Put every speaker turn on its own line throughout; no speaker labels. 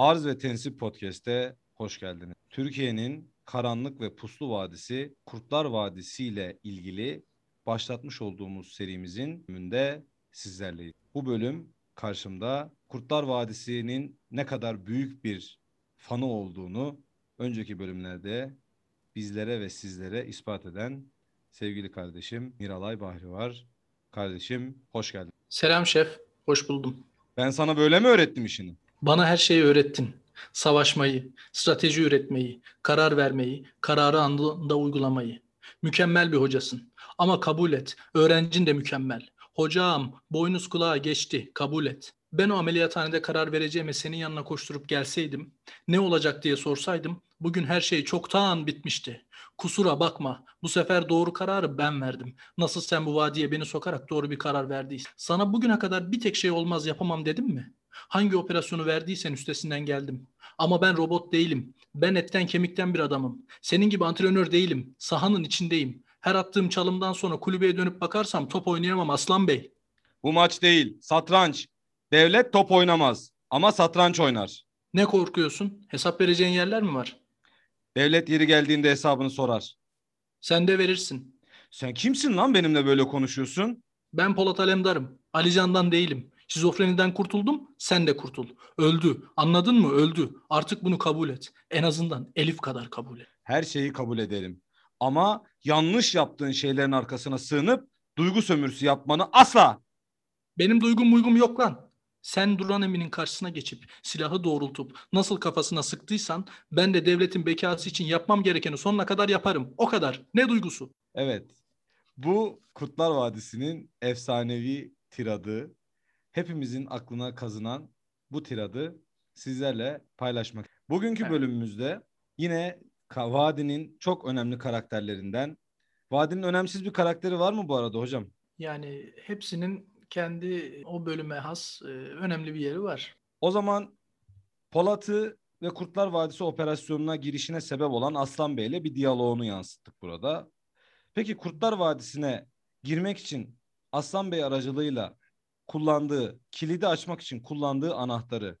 Arz ve Tensip Podcast'e hoş geldiniz. Türkiye'nin karanlık ve puslu vadisi Kurtlar Vadisi ile ilgili başlatmış olduğumuz serimizin bölümünde sizlerleyiz. Bu bölüm karşımda Kurtlar Vadisi'nin ne kadar büyük bir fanı olduğunu önceki bölümlerde bizlere ve sizlere ispat eden sevgili kardeşim Miralay Bahri var. Kardeşim hoş geldin.
Selam şef, hoş buldum.
Ben sana böyle mi öğrettim işini?
Bana her şeyi öğrettin. Savaşmayı, strateji üretmeyi, karar vermeyi, kararı anında uygulamayı. Mükemmel bir hocasın. Ama kabul et, öğrencin de mükemmel. Hocam, boynuz kulağa geçti, kabul et. Ben o ameliyathanede karar vereceğime senin yanına koşturup gelseydim, ne olacak diye sorsaydım, bugün her şey çoktan bitmişti. Kusura bakma, bu sefer doğru kararı ben verdim. Nasıl sen bu vadiye beni sokarak doğru bir karar verdiysen. Sana bugüne kadar bir tek şey olmaz yapamam dedim mi? Hangi operasyonu verdiysen üstesinden geldim. Ama ben robot değilim. Ben etten kemikten bir adamım. Senin gibi antrenör değilim. Sahanın içindeyim. Her attığım çalımdan sonra kulübeye dönüp bakarsam top oynayamam Aslan Bey.
Bu maç değil, satranç. Devlet top oynamaz ama satranç oynar.
Ne korkuyorsun? Hesap vereceğin yerler mi var?
Devlet yeri geldiğinde hesabını sorar.
Sen de verirsin.
Sen kimsin lan benimle böyle konuşuyorsun?
Ben Polat Alemdar'ım. Alican'dan değilim. Şizofreniden kurtuldum, sen de kurtul. Öldü. Anladın mı? Öldü. Artık bunu kabul et. En azından Elif kadar kabul et.
Her şeyi kabul ederim. Ama yanlış yaptığın şeylerin arkasına sığınıp duygu sömürüsü yapmanı asla.
Benim duygum muygum yok lan. Sen Duran Emin'in karşısına geçip silahı doğrultup nasıl kafasına sıktıysan ben de devletin bekası için yapmam gerekeni sonuna kadar yaparım. O kadar. Ne duygusu?
Evet. Bu Kurtlar Vadisi'nin efsanevi tiradı. Hepimizin aklına kazınan bu tiradı sizlerle paylaşmak. Bugünkü
Evet.
bölümümüzde yine Vadi'nin çok önemli karakterlerinden. Vadi'nin önemsiz bir karakteri var mı bu arada hocam?
Yani hepsinin kendi o bölüme has e, önemli bir yeri var.
O zaman Polat'ı ve Kurtlar Vadisi operasyonuna girişine sebep olan Aslan Bey ile bir diyaloğunu yansıttık burada. Peki Kurtlar Vadisi'ne girmek için Aslan Bey aracılığıyla kullandığı, kilidi açmak için kullandığı anahtarı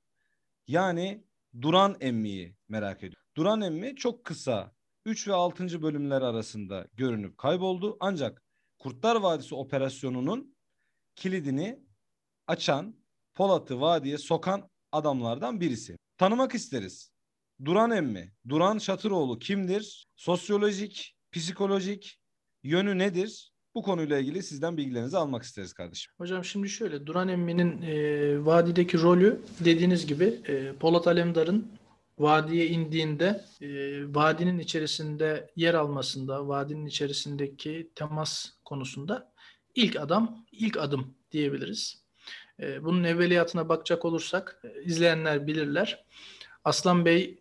yani Duran Emmi'yi merak ediyorum. Duran Emmi çok kısa 3 ve 6. bölümler arasında görünüp kayboldu. Ancak Kurtlar Vadisi operasyonunun kilidini açan, Polat'ı vadiye sokan adamlardan birisi. Tanımak isteriz. Duran Emmi, Duran Şatıroğlu kimdir? Sosyolojik, psikolojik yönü nedir? Bu konuyla ilgili sizden bilgilerinizi almak isteriz kardeşim.
Hocam şimdi şöyle Duran Emmi'nin e, vadideki rolü dediğiniz gibi e, Polat Alemdar'ın vadiye indiğinde e, vadinin içerisinde yer almasında, vadinin içerisindeki temas konusunda ilk adam, ilk adım diyebiliriz. E, bunun evveliyatına bakacak olursak e, izleyenler bilirler. Aslan Bey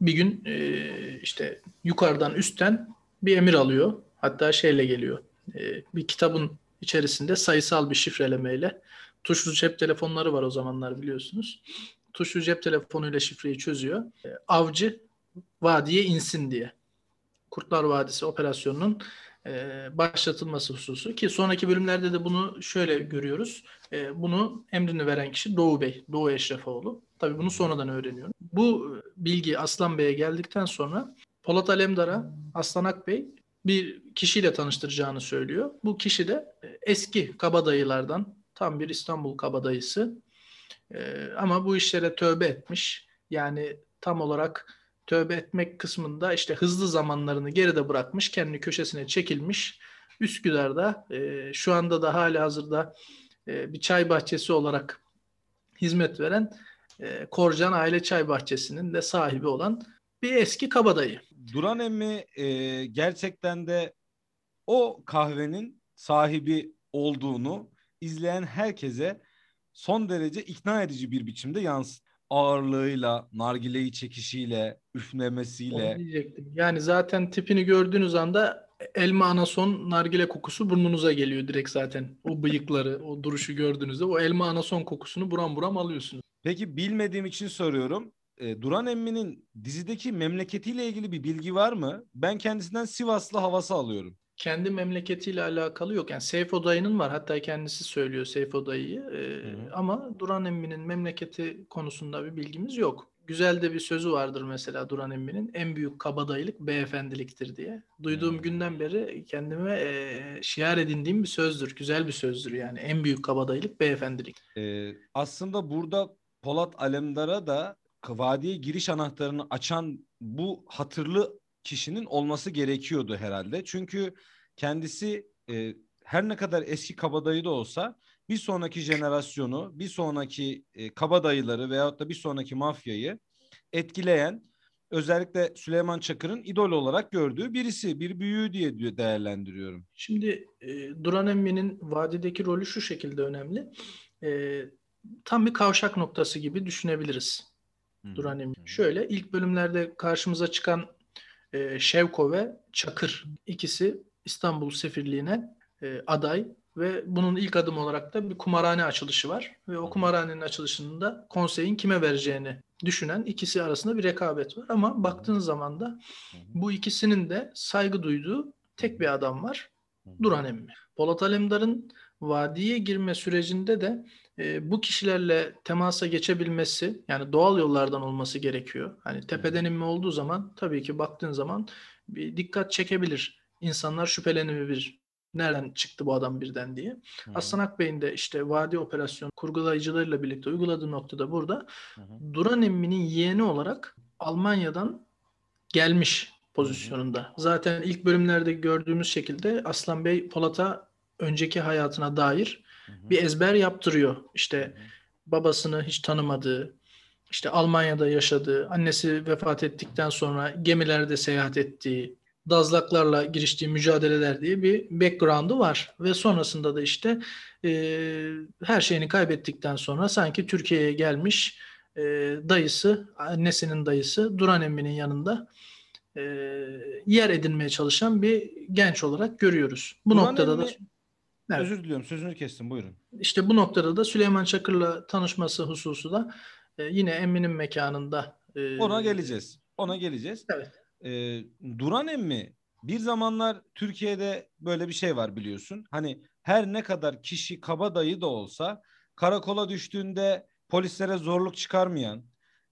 bir gün e, işte yukarıdan üstten bir emir alıyor. Hatta şeyle geliyor. E, bir kitabın içerisinde sayısal bir şifrelemeyle tuşlu cep telefonları var o zamanlar biliyorsunuz. Tuşlu cep telefonuyla şifreyi çözüyor. E, avcı vadiye insin diye. Kurtlar Vadisi operasyonunun e, başlatılması hususu ki sonraki bölümlerde de bunu şöyle görüyoruz. Bunu emrini veren kişi Doğu Bey, Doğu Eşrefoğlu. Tabii bunu sonradan öğreniyorum. Bu bilgi Aslan Bey'e geldikten sonra Polat Alemdar'a Aslan Akbey bir kişiyle tanıştıracağını söylüyor. Bu kişi de e, eski kabadayılardan tam bir İstanbul kabadayısı. E, ama bu işlere tövbe etmiş. Yani tam olarak tövbe etmek kısmında işte hızlı zamanlarını geride bırakmış, kendi köşesine çekilmiş. Üsküdar'da e, şu anda da hali hazırda e, bir çay bahçesi olarak hizmet veren Korcan Aile Çay Bahçesi'nin de sahibi olan bir eski kabadayı.
Duran Emmi e, gerçekten de o kahvenin sahibi olduğunu izleyen herkese son derece ikna edici bir biçimde yansıt. Ağırlığıyla, nargileyi çekişiyle, üflemesiyle.
Onu diyecektim. Yani zaten tipini gördüğünüz anda elma anason nargile kokusu burnunuza geliyor direkt zaten. O bıyıkları, o duruşu gördüğünüzde o elma anason kokusunu buram buram alıyorsunuz.
Peki bilmediğim için soruyorum. E, Duran Emmi'nin dizideki memleketiyle ilgili bir bilgi var mı? Ben kendisinden Sivaslı havası alıyorum.
kendi memleketiyle alakalı yok. Yani Seyfo dayının var. Hatta kendisi söylüyor Seyfo dayıyı. Ee, ama Duran Emmi'nin memleketi konusunda bir bilgimiz yok. Güzel de bir sözü vardır mesela Duran Emmi'nin. En büyük kabadayılık beyefendiliktir diye. Duyduğum
Hmm.
günden beri kendime e, şiar edindiğim bir sözdür. Güzel bir sözdür yani. En büyük kabadayılık beyefendilik.
Ee, aslında burada Polat Alemdar'a da vadiye giriş anahtarını açan bu hatırlı kişinin olması gerekiyordu herhalde. Çünkü kendisi e, her ne kadar eski kabadayı da olsa bir sonraki jenerasyonu, bir sonraki e, kabadayıları veyahut da bir sonraki mafyayı etkileyen özellikle Süleyman Çakır'ın idol olarak gördüğü birisi, bir büyüğü diye değerlendiriyorum.
Şimdi e, Duran Emmi'nin vadideki rolü şu şekilde önemli. E, tam bir kavşak noktası gibi düşünebiliriz. Duran Emmi. Şöyle ilk bölümlerde karşımıza çıkan e, Şevko ve Çakır ikisi İstanbul Sefirliğine e, aday ve bunun ilk adım olarak da bir kumarhane açılışı var ve o kumarhanenin açılışında konseyin kime vereceğini düşünen ikisi arasında bir rekabet var. Ama baktığın zaman da bu ikisinin de saygı duyduğu tek bir adam var. Duran Emmi. Polat Alemdar'ın vadiye girme sürecinde de e, bu kişilerle temasa geçebilmesi yani doğal yollardan olması gerekiyor. Hani tepeden inme olduğu zaman tabii ki baktığın zaman bir dikkat çekebilir. İnsanlar şüphelenebilir. Nereden çıktı bu adam birden diye.
Hı hı.
Aslan Akbey'in de işte vadi operasyon kurgulayıcılarıyla birlikte uyguladığı noktada burada
Hı hı.
Duran Emmi'nin yeğeni olarak Almanya'dan gelmiş pozisyonunda. Zaten ilk bölümlerde gördüğümüz şekilde Aslan Bey Polat'a önceki hayatına dair
Hı hı.
bir ezber yaptırıyor. İşte
Hı hı.
babasını hiç tanımadığı, işte Almanya'da yaşadığı, annesi vefat ettikten sonra gemilerde seyahat ettiği, dazlaklarla giriştiği mücadeleler diye bir background'u var. Ve sonrasında da işte e, her şeyini kaybettikten sonra sanki Türkiye'ye gelmiş e, dayısı, annesinin dayısı Duran Emmi'nin yanında e, yer edinmeye çalışan bir genç olarak görüyoruz. Bu
Duran
noktada da
Emmi-
Evet.
Özür diliyorum sözünü kestim buyurun.
işte bu noktada da Süleyman Çakır'la tanışması hususu da e, yine Emmi'nin mekanında e,
Ona geleceğiz. Ona geleceğiz.
Evet.
Ee, Duran emmi bir zamanlar Türkiye'de böyle bir şey var biliyorsun. Hani her ne kadar kişi kabadayı da olsa karakola düştüğünde polislere zorluk çıkarmayan,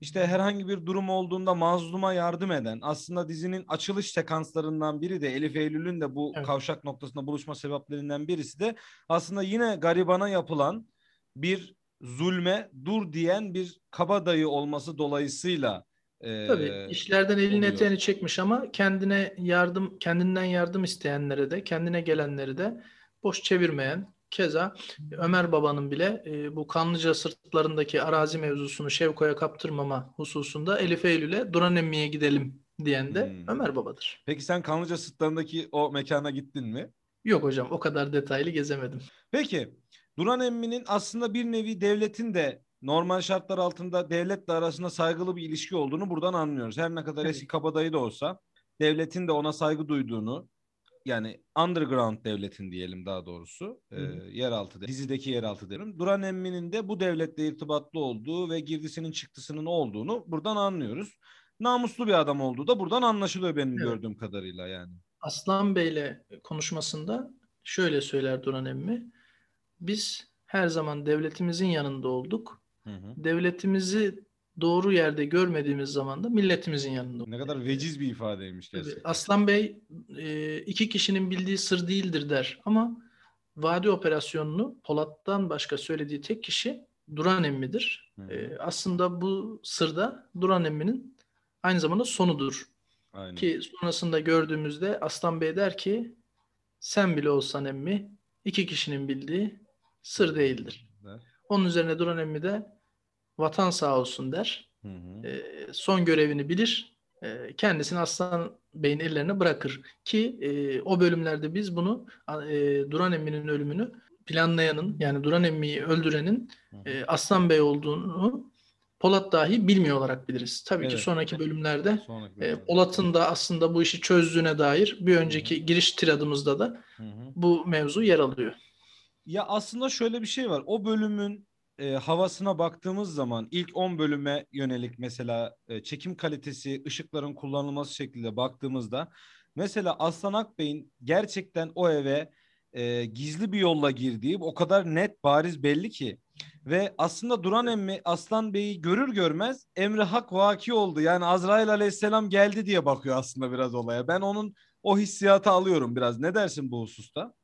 işte herhangi bir durum olduğunda mazluma yardım eden, aslında dizinin açılış sekanslarından biri de Elif Eylül'ün de bu
Evet.
kavşak noktasında buluşma sebeplerinden birisi de aslında yine garibana yapılan bir zulme dur diyen bir kabadayı olması dolayısıyla e,
Tabii işlerden elini
oluyor.
eteğini çekmiş ama kendine yardım kendinden yardım isteyenlere de kendine gelenleri de boş çevirmeyen keza Ömer Baba'nın bile e, bu Kanlıca sırtlarındaki arazi mevzusunu Şevko'ya kaptırmama hususunda Elif Eylül'e Duran Emmi'ye gidelim diyen de
Hmm.
Ömer Baba'dır.
Peki sen Kanlıca Sırtları'ndaki o mekana gittin mi?
Yok hocam o kadar detaylı gezemedim.
Peki Duran Emmi'nin aslında bir nevi devletin de normal şartlar altında devletle arasında saygılı bir ilişki olduğunu buradan anlıyoruz. Her ne kadar eski kabadayı da olsa devletin de ona saygı duyduğunu yani underground devletin diyelim daha doğrusu e, yeraltı de- dizideki yeraltı derim. Duran Emmi'nin de bu devletle irtibatlı olduğu ve girdisinin çıktısının olduğunu buradan anlıyoruz. Namuslu bir adam olduğu da buradan anlaşılıyor benim
Evet.
gördüğüm kadarıyla yani.
Aslan Bey'le konuşmasında şöyle söyler Duran Emmi. Biz her zaman devletimizin yanında olduk.
Hı hı.
Devletimizi doğru yerde görmediğimiz zaman da milletimizin yanında.
Ne kadar veciz bir ifadeymiş gerçekten.
Aslan Bey e, iki kişinin bildiği sır değildir der ama vadi operasyonunu Polat'tan başka söylediği tek kişi Duran Emmi'dir.
Hı.
E, aslında bu sırda Duran Emmi'nin aynı zamanda sonudur.
Aynen.
Ki sonrasında gördüğümüzde Aslan Bey der ki sen bile olsan emmi iki kişinin bildiği sır değildir. Onun üzerine Duran emmi de vatan sağ olsun der.
Hı hı.
Ee, son görevini bilir. Ee, kendisini Aslan Bey'in ellerine bırakır. Ki e, o bölümlerde biz bunu e, Duran emminin ölümünü planlayanın yani Duran emmiyi öldürenin e, Aslan Bey olduğunu Polat dahi bilmiyor olarak biliriz. Tabii ki
Evet.
sonraki bölümlerde
Sonraki
e,
bölümde.
Polat'ın da aslında bu işi çözdüğüne dair bir önceki giriş tiradımızda da
Hı hı.
bu mevzu yer alıyor.
Ya aslında şöyle bir şey var. O bölümün e, havasına baktığımız zaman ilk 10 bölüme yönelik mesela e, çekim kalitesi, ışıkların kullanılması şekilde baktığımızda mesela Aslan Akbey'in gerçekten o eve e, gizli bir yolla girdiği o kadar net bariz belli ki ve aslında Duran emmi Aslan Bey'i görür görmez emri hak vaki oldu. Yani Azrail aleyhisselam geldi diye bakıyor aslında biraz olaya. Ben onun o hissiyatı alıyorum biraz. Ne dersin bu hususta?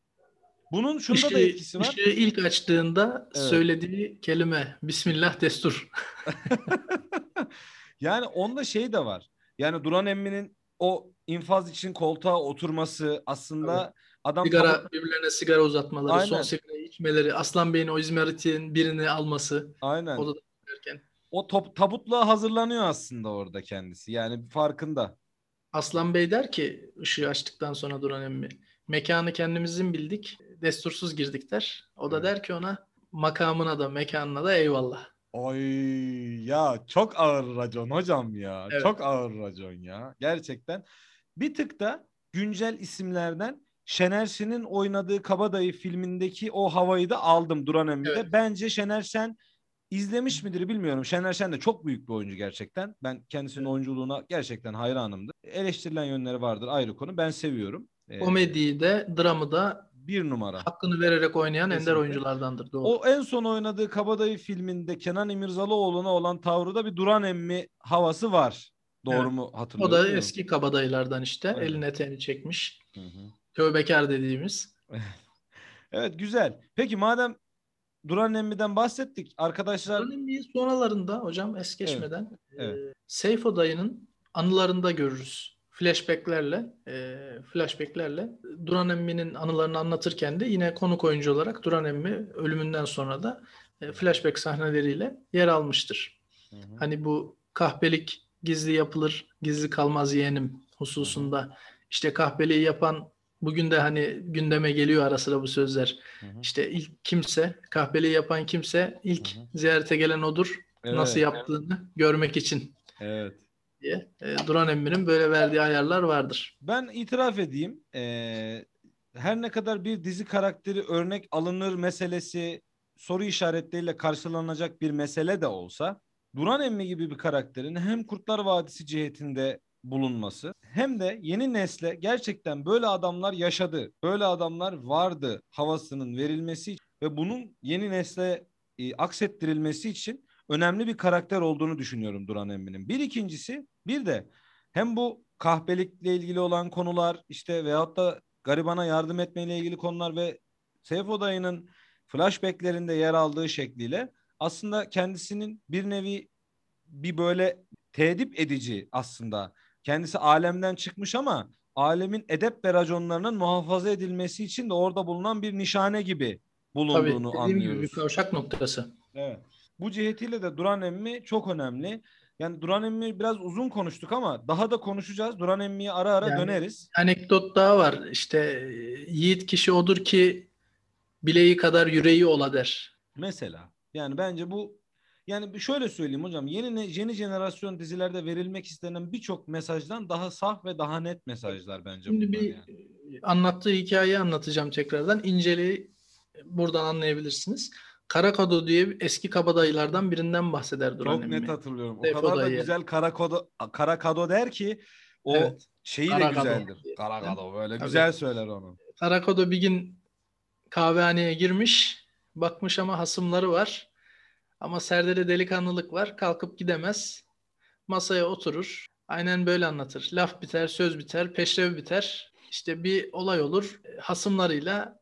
Bunun şunda
İşi,
da etkisi var.
işi ilk açtığında
Evet.
söylediği kelime Bismillah destur.
Yani onda şey de var. Yani Duran emminin o infaz için koltuğa oturması aslında adam
sigara
tabut-
birbirlerine sigara uzatmaları,
Aynen.
son sigarayı içmeleri, Aslan Bey'in o izmaritin birini alması
aynen.
odada derken
O top, tabutluğa hazırlanıyor aslında orada kendisi. Yani farkında.
Aslan Bey der ki ışığı açtıktan sonra Duran emmi mekanı kendimizin bildik, destursuz girdik der. O da
Evet.
der ki ona makamına da mekanına da eyvallah.
Oy ya çok ağır racon hocam ya.
Evet.
Çok ağır racon ya. Gerçekten. Bir tık da güncel isimlerden Şener Şen'in oynadığı Kabadayı filmindeki o havayı da aldım Duran Emmi'de.
Evet.
Bence Şener Şen izlemiş midir bilmiyorum. Şener Şen de çok büyük bir oyuncu gerçekten. Ben kendisinin oyunculuğuna gerçekten hayranımdır. Eleştirilen yönleri vardır ayrı konu. Ben seviyorum. Ee,
Komediyi de, dramı da
bir numara.
hakkını vererek oynayan ender
Kesinlikle.
oyunculardandır. Doğru.
O en son oynadığı Kabadayı filminde Kenan İmirzalıoğlu'na olan tavrı da bir Duran emmi havası var. Doğru
Evet.
mu
O
hatırlıyorum?
da
değil mi?
eski kabadayılardan işte.
Aynen.
Elini eteğini çekmiş.
Hı hı.
Tövbekar dediğimiz.
Evet güzel. Peki madem Duran Emmi'den bahsettik. Arkadaşlar
Duran Emmi'yi sonralarında hocam es geçmeden
Evet,
e, Seyfo dayının anılarında görürüz. Flashbacklerle, e, flashbacklerle Duran Emmi'nin anılarını anlatırken de yine konuk oyuncu olarak Duran Emmi ölümünden sonra da e, flashback sahneleriyle yer almıştır.
Hı hı.
Hani bu kahpelik gizli yapılır, gizli kalmaz yeğenim hususunda işte kahpeliği yapan bugün de hani gündeme geliyor ara sıra bu sözler.
Hı hı.
İşte ilk kimse, kahpeliği yapan kimse ilk
Hı hı.
ziyarete gelen odur.
Evet,
Nasıl yaptığını görmek için
Evet.
Diye. E, Duran Emmi'nin böyle verdiği ayarlar vardır.
Ben itiraf edeyim. Ee, her ne kadar bir dizi karakteri örnek alınır meselesi soru işaretleriyle karşılanacak bir mesele de olsa Duran Emmi gibi bir karakterin hem Kurtlar Vadisi cihetinde bulunması hem de yeni nesle gerçekten böyle adamlar yaşadı, böyle adamlar vardı havasının verilmesi ve bunun yeni nesle e, aksettirilmesi için önemli bir karakter olduğunu düşünüyorum Duran Emmi'nin. Bir ikincisi bir de hem bu kahpelikle ilgili olan konular işte veyahut da garibana yardım etmeyle ilgili konular ve Seyfo dayının flashbacklerinde yer aldığı şekliyle aslında kendisinin bir nevi bir böyle tedip edici aslında. Kendisi alemden çıkmış ama alemin edep ve raconlarının muhafaza edilmesi için de orada bulunan bir nişane gibi
Tabii
bulunduğunu
dediğim gibi bir
anlıyoruz.
kavşak noktası.
Evet. Bu cihetiyle de Duran Emmi çok önemli. Yani Duran Emmi biraz uzun konuştuk ama daha da konuşacağız. Duran Emmi'ye ara ara
Yani-
döneriz.
Anekdot daha var. İşte e, yiğit kişi odur ki bileği kadar yüreği ola der.
Mesela. Yani bence bu yani şöyle söyleyeyim hocam. Yeni yeni jenerasyon dizilerde verilmek istenen birçok mesajdan daha saf ve daha net mesajlar bence
Şimdi bir
yani.
e, anlattığı hikayeyi anlatacağım tekrardan. İnceliği buradan anlayabilirsiniz. Karakado diye eski kabadayılardan birinden bahseder Duran
Çok net hatırlıyorum. O
Seyfo
kadar da
dayı.
güzel Karakodo Karakado der ki o
Evet.
şeyi de
Karakado.
güzeldir. Karakado böyle
Tabii.
güzel söyler onu.
Karakado bir gün kahvehaneye girmiş. Bakmış ama hasımları var. Ama Serdar'da delikanlılık var. Kalkıp gidemez. Masaya oturur. Aynen böyle anlatır. Laf biter, söz biter, peşrev biter. İşte bir olay olur. Hasımlarıyla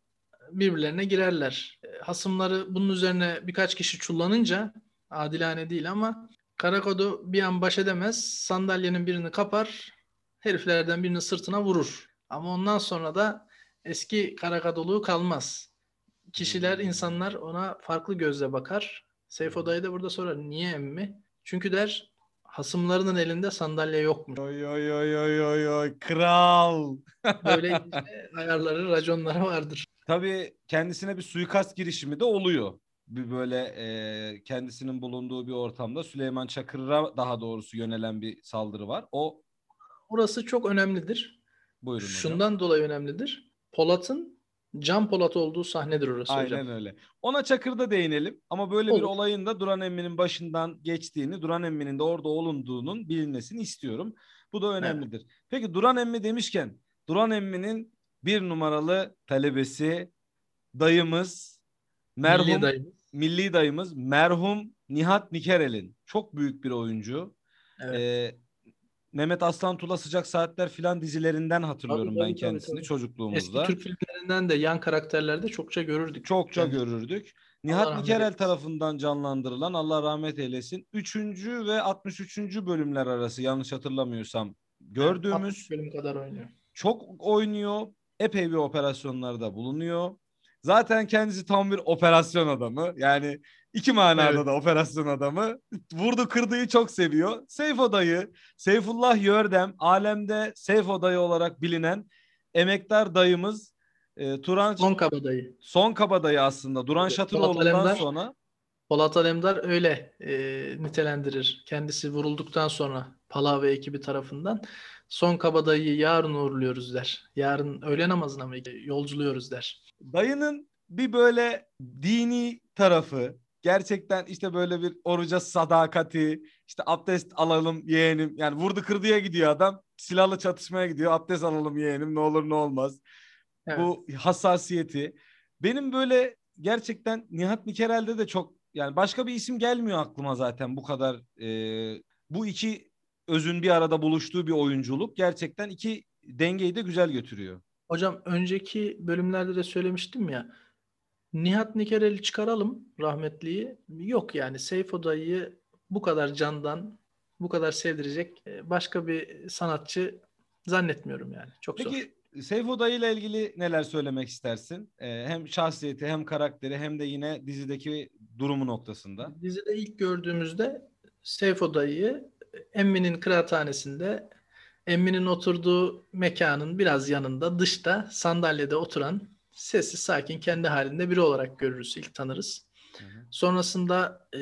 birbirlerine girerler. Hasımları bunun üzerine birkaç kişi çullanınca adilane değil ama Karakodo bir an baş edemez. Sandalyenin birini kapar. Heriflerden birini sırtına vurur. Ama ondan sonra da eski Karakadoluğu kalmaz. Kişiler,
Hmm.
insanlar ona farklı gözle bakar. Seyfo dayı da burada sorar. Niye emmi? Çünkü der hasımlarının elinde sandalye yokmuş.
Oy oy oy oy oy oy kral.
Böyle ayarları, raconları vardır.
Tabii kendisine bir suikast girişimi de oluyor. Bir böyle e, kendisinin bulunduğu bir ortamda Süleyman Çakır'a daha doğrusu yönelen bir saldırı var. O
Orası çok önemlidir.
buyurun hocam.
Şundan dolayı önemlidir. Polat'ın Can Polat olduğu sahnedir orası
Aynen
hocam.
öyle. Ona Çakır'da değinelim ama böyle bir
Olur.
olayın da Duran Emmi'nin başından geçtiğini, Duran Emmi'nin de orada olunduğunun bilinmesini istiyorum. Bu da önemlidir. Peki Duran Emmi demişken Duran Emmi'nin bir numaralı talebesi dayımız merhum
Milli dayımız.
milli dayımız merhum Nihat Nikerel'in çok büyük bir oyuncu.
Evet.
Ee, Mehmet Aslan Tula Sıcak Saatler filan dizilerinden hatırlıyorum
Tabii,
ben
tabii,
kendisini
tabii.
çocukluğumuzda.
Eski Türk filmlerinden de yan karakterlerde çokça görürdük.
Çokça
Yani
görürdük. Nihat Nikerel tarafından canlandırılan Allah rahmet eylesin. 3. ve 63. bölümler arası yanlış hatırlamıyorsam gördüğümüz
60 bölüm kadar oynuyor.
çok oynuyor. Epey bir operasyonlarda bulunuyor. Zaten kendisi tam bir operasyon adamı. Yani iki manada
Evet.
da operasyon adamı. Vurdu kırdığı çok seviyor. Seyfo dayı, Seyfullah Yördem, alemde Seyfo dayı olarak bilinen emektar dayımız e, Turan
Son kabadayı.
son kabadayı aslında. Duran Şatıroğlu'ndan sonra
Polat Alemdar öyle e, nitelendirir. Kendisi vurulduktan sonra Pala ve ekibi tarafından son kabadayıyı yarın uğurluyoruz der. Yarın öğle namazına mı yolculuyoruz der.
dayının bir böyle dini tarafı gerçekten işte böyle bir oruca sadakati işte abdest alalım yeğenim yani vurdu kırdıya gidiyor adam silahlı çatışmaya gidiyor abdest alalım yeğenim ne olur ne olmaz
Evet.
bu hassasiyeti benim böyle gerçekten Nihat Nikerel'de de çok yani başka bir isim gelmiyor aklıma zaten bu kadar e, bu iki özün bir arada buluştuğu bir oyunculuk gerçekten iki dengeyi de güzel götürüyor.
Hocam önceki bölümlerde de söylemiştim ya Nihat Nikerel'i çıkaralım rahmetliyi. Yok yani Seyfo dayıyı bu kadar candan bu kadar sevdirecek e, başka bir sanatçı zannetmiyorum yani. Çok zor.
Peki Seyfo Dayı ile ilgili neler söylemek istersin? Ee, hem şahsiyeti hem karakteri hem de yine dizideki durumu noktasında.
Dizide ilk gördüğümüzde Seyfo dayıyı Emmi'nin kıraathanesinde Emmi'nin oturduğu mekanın biraz yanında dışta sandalyede oturan sessiz sakin kendi halinde biri olarak görürüz ilk tanırız. Sonrasında e,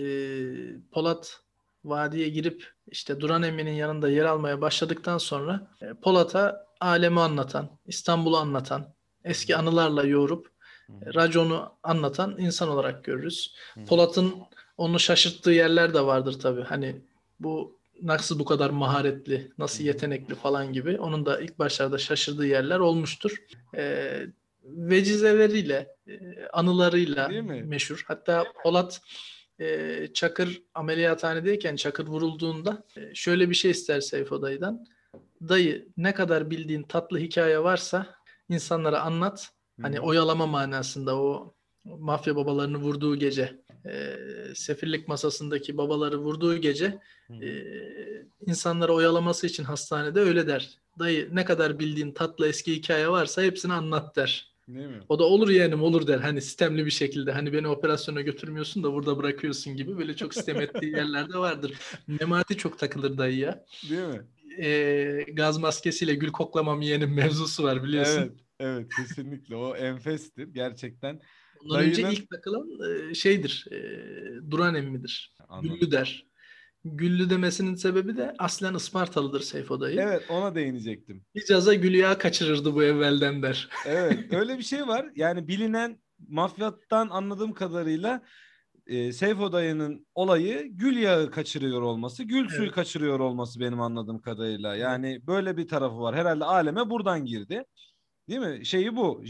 Polat vadiye girip işte Duran Emmi'nin yanında yer almaya başladıktan sonra e, Polat'a alemi anlatan, İstanbul'u anlatan, eski anılarla yoğurup e, raconu anlatan insan olarak görürüz. Polat'ın onu şaşırttığı yerler de vardır tabii. Hani bu nasıl bu kadar maharetli, nasıl yetenekli falan gibi. Onun da ilk başlarda şaşırdığı yerler olmuştur. Ee, vecizeleriyle, e, anılarıyla meşhur. Hatta Polat e, Çakır ameliyathanedeyken Çakır vurulduğunda e, şöyle bir şey ister Seyfo dayıdan. Dayı ne kadar bildiğin tatlı hikaye varsa insanlara anlat. Hani oyalama manasında o mafya babalarını vurduğu gece, e, sefirlik masasındaki babaları vurduğu gece e, insanları oyalaması için hastanede öyle der. Dayı ne kadar bildiğin tatlı eski hikaye varsa hepsini anlat der.
Değil mi?
O da olur yeğenim olur der. Hani sistemli bir şekilde hani beni operasyona götürmüyorsun da burada bırakıyorsun gibi böyle çok sistem ettiği yerlerde vardır. Memati çok takılır dayıya.
Değil mi?
E, gaz maskesiyle gül koklamam yeğenim mevzusu var biliyorsun.
Evet, evet kesinlikle o enfestir gerçekten.
Ondan önce
Dayının-
ilk takılan şeydir. e, Duran emmidir. Güllü der. Güllü demesinin sebebi de aslen Ispartalıdır Seyfo dayı.
Evet ona değinecektim.
Hicaza Gülüya kaçırırdı bu evvelden der.
Evet öyle bir şey var. Yani bilinen mafyattan anladığım kadarıyla e, Seyfo dayının olayı gül yağı kaçırıyor olması, gül suyu
Evet.
kaçırıyor olması benim anladığım kadarıyla. Yani böyle bir tarafı var. Herhalde aleme buradan girdi. Değil mi? Şeyi bu.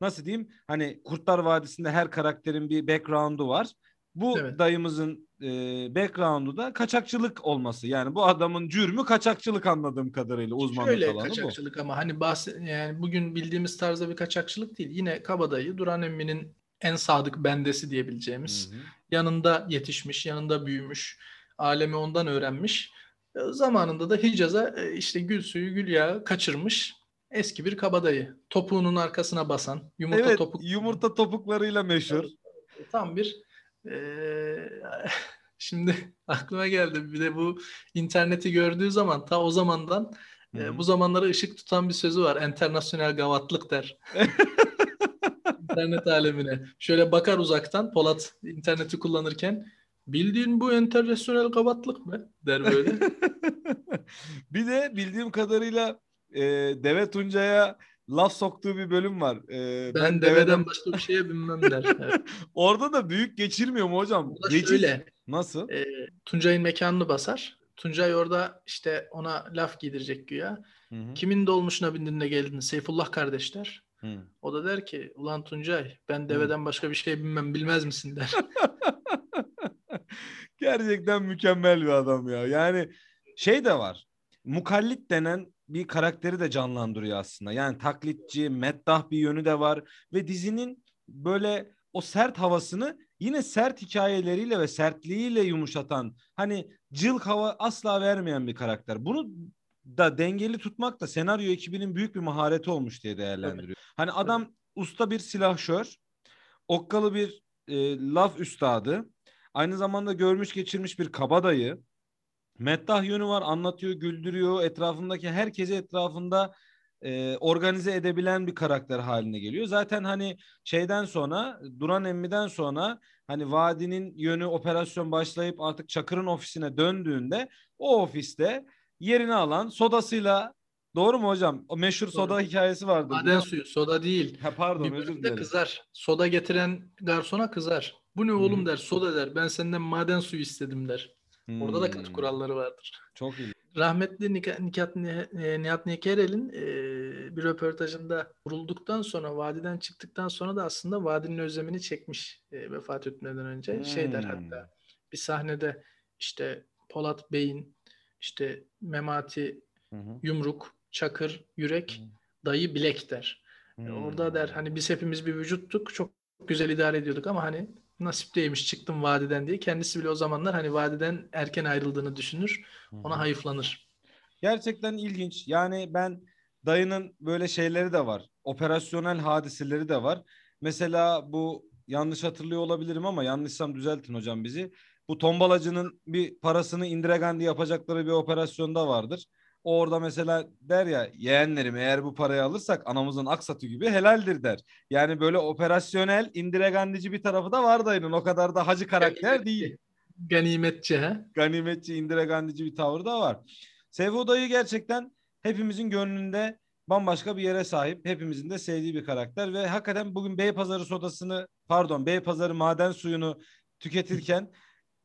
Nasıl diyeyim? Hani Kurtlar Vadisi'nde her karakterin bir background'u var. Bu
Evet.
dayımızın e, background'u da kaçakçılık olması. Yani bu adamın cürmü kaçakçılık anladığım kadarıyla uzmanlık
Şöyle
alanı bu.
kaçakçılık ama hani bahs yani bugün bildiğimiz tarzda bir kaçakçılık değil. Yine kabadayı Duran Emmi'nin en sadık bendesi diyebileceğimiz.
Hı hı.
Yanında yetişmiş, yanında büyümüş. Alemi ondan öğrenmiş. E, Zamanında da Hicaz'a e, işte gül suyu, gül yağı kaçırmış. Eski bir kabadayı. Topuğunun arkasına basan, yumurta
evet,
topuk.
yumurta topuklarıyla meşhur.
Tam bir eee, şimdi aklıma geldi bir de bu interneti gördüğü zaman ta o zamandan e, bu zamanlara ışık tutan bir sözü var. Enternasyonel gavatlık der. İnternet alemine. Şöyle bakar uzaktan Polat interneti kullanırken bildiğin bu enternasyonel gavatlık mı? der böyle.
bir de bildiğim kadarıyla e, Deve Tuncay'a laf soktuğu bir bölüm var. E,
Ben deveden başka bir şeye binmem der.
Orada da büyük geçirmiyor mu hocam? Geçiş-
şöyle
Nasıl?
e, Tuncay'ın mekanını basar. Tuncay orada işte ona laf giydirecek güya.
Hı hı.
Kimin dolmuşuna bindin de geldin? Seyfullah kardeşler.
Hı.
O da der ki ulan Tuncay ben deveden başka bir şey bilmem bilmez misin der.
Gerçekten mükemmel bir adam ya. Yani şey de var. Mukallit denen bir karakteri de canlandırıyor aslında. Yani taklitçi, meddah bir yönü de var ve dizinin böyle o sert havasını yine sert hikayeleriyle ve sertliğiyle yumuşatan hani cılk hava asla vermeyen bir karakter. Bunu da dengeli tutmak da senaryo ekibinin büyük bir mahareti olmuş diye değerlendiriyor. Hani adam usta bir silahşör, okkalı bir e, laf üstadı, aynı zamanda görmüş geçirmiş bir kabadayı. Meddah yönü var, anlatıyor, güldürüyor, etrafındaki herkesi etrafında e, organize edebilen bir karakter haline geliyor. Zaten hani şeyden sonra Duran Emmi'den sonra hani vadinin yönü operasyon başlayıp artık Çakır'ın ofisine döndüğünde o ofiste yerini alan sodasıyla doğru mu hocam? O meşhur soda
Doğru.
hikayesi vardı.
Maden suyu soda değil.
Ha, pardon
Bir
özür dilerim.
kızar. Soda getiren garsona kızar. Bu ne oğlum
Hı.
der. Soda der. Ben senden maden suyu istedim der. Orada da katı
Hmm,
kuralları vardır.
Çok iyi.
Rahmetli Nika- Nihat, e, Nihat Nikerel'in e, bir röportajında vurulduktan sonra, vadiden çıktıktan sonra da aslında vadinin özlemini çekmiş e, vefat etmeden önce. Şey der
Hmm.
hatta bir sahnede işte Polat Bey'in işte Memati
Hı hı.
yumruk, çakır, yürek,
Hı.
dayı bilek der. E,
Hmm.
Orada der hani biz hepimiz bir vücuttuk çok güzel idare ediyorduk ama hani nasip değilmiş çıktım vadiden diye. Kendisi bile o zamanlar hani vadiden erken ayrıldığını düşünür. Ona hayıflanır.
Gerçekten ilginç. Yani ben dayının böyle şeyleri de var. Operasyonel hadiseleri de var. Mesela bu yanlış hatırlıyor olabilirim ama yanlışsam düzeltin hocam bizi. Bu tombalacının bir parasını Indira Gandhi yapacakları bir operasyonda vardır. Orada mesela der ya yeğenlerim eğer bu parayı alırsak anamızın aksatı gibi helaldir der. Yani böyle operasyonel Indira Gandhi'ci bir tarafı da var dayının. O kadar da hacı karakter değil
Ganimetçi he.
ganimetçi Indira Gandhi'ci bir tavır da var. Seyfo Dayı gerçekten hepimizin gönlünde bambaşka bir yere sahip. Hepimizin de sevdiği bir karakter ve hakikaten bugün Beypazarı sodasını pardon Beypazarı maden suyunu tüketirken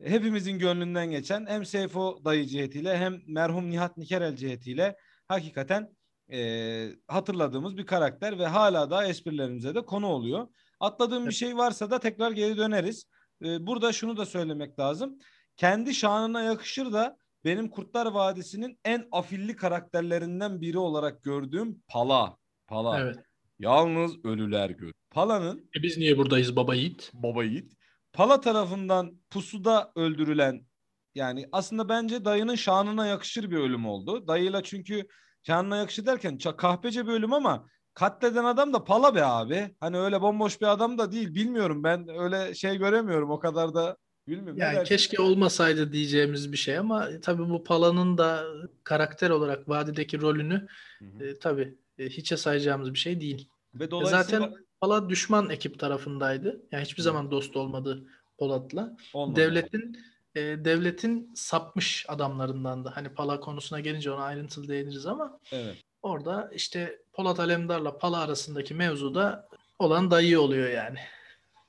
hepimizin gönlünden geçen hem Seyfo Dayı cihetiyle hem merhum Nihat Nikerel cihetiyle hakikaten e, hatırladığımız bir karakter ve hala da esprilerimize de konu oluyor. Atladığım bir şey varsa da tekrar geri döneriz. E, burada şunu da söylemek lazım. Kendi şanına yakışır da benim Kurtlar Vadisi'nin en afilli karakterlerinden biri olarak gördüğüm Pala. Pala.
Evet.
Yalnız ölüler gör. Pala'nın
E biz niye buradayız baba yiğit?
baba yiğit. Pala tarafından pusuda öldürülen yani aslında bence dayının şanına yakışır bir ölüm oldu. Dayıyla çünkü şanına yakışır derken kahpece bir ölüm ama katleden adam da Pala be abi. Hani öyle bomboş bir adam da değil. Bilmiyorum ben öyle şey göremiyorum o kadar da bilmiyorum.
Yani
dersin?
keşke olmasaydı diyeceğimiz bir şey ama e, tabii bu Pala'nın da karakter olarak vadideki rolünü
Hı hı.
e, tabii e, hiçe sayacağımız bir şey değil.
Ve
E,
dolayısıyla
Zaten Pala düşman ekip tarafındaydı. Yani hiçbir zaman dost olmadı Polat'la.
olmadı.
Devletin e, devletin sapmış adamlarındandı. Hani Pala konusuna gelince ona ayrıntılı değiniriz ama
Evet.
orada işte Polat Alemdar'la Pala arasındaki mevzuda olan dayı oluyor yani.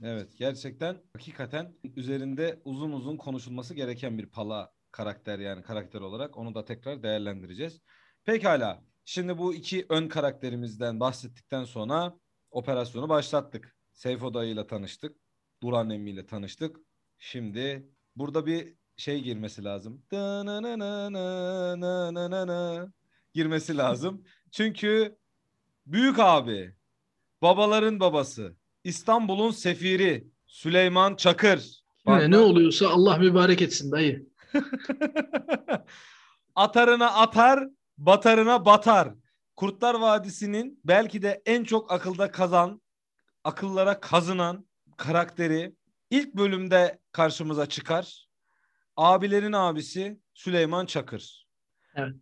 Evet gerçekten hakikaten üzerinde uzun uzun konuşulması gereken bir pala karakter yani karakter olarak onu da tekrar değerlendireceğiz. Pekala şimdi bu iki ön karakterimizden bahsettikten sonra operasyonu başlattık. Seyfo dayıyla tanıştık. Duran emmi ile tanıştık. Şimdi burada bir şey girmesi lazım. Girmesi lazım. Çünkü büyük abi, babaların babası, İstanbul'un sefiri Süleyman Çakır.
Yine ne oluyorsa Allah mübarek etsin dayı.
Atarına atar, batarına batar. Kurtlar Vadisi'nin belki de en çok akılda kazan, akıllara kazınan karakteri ilk bölümde karşımıza çıkar. Abilerin abisi Süleyman Çakır.
Evet.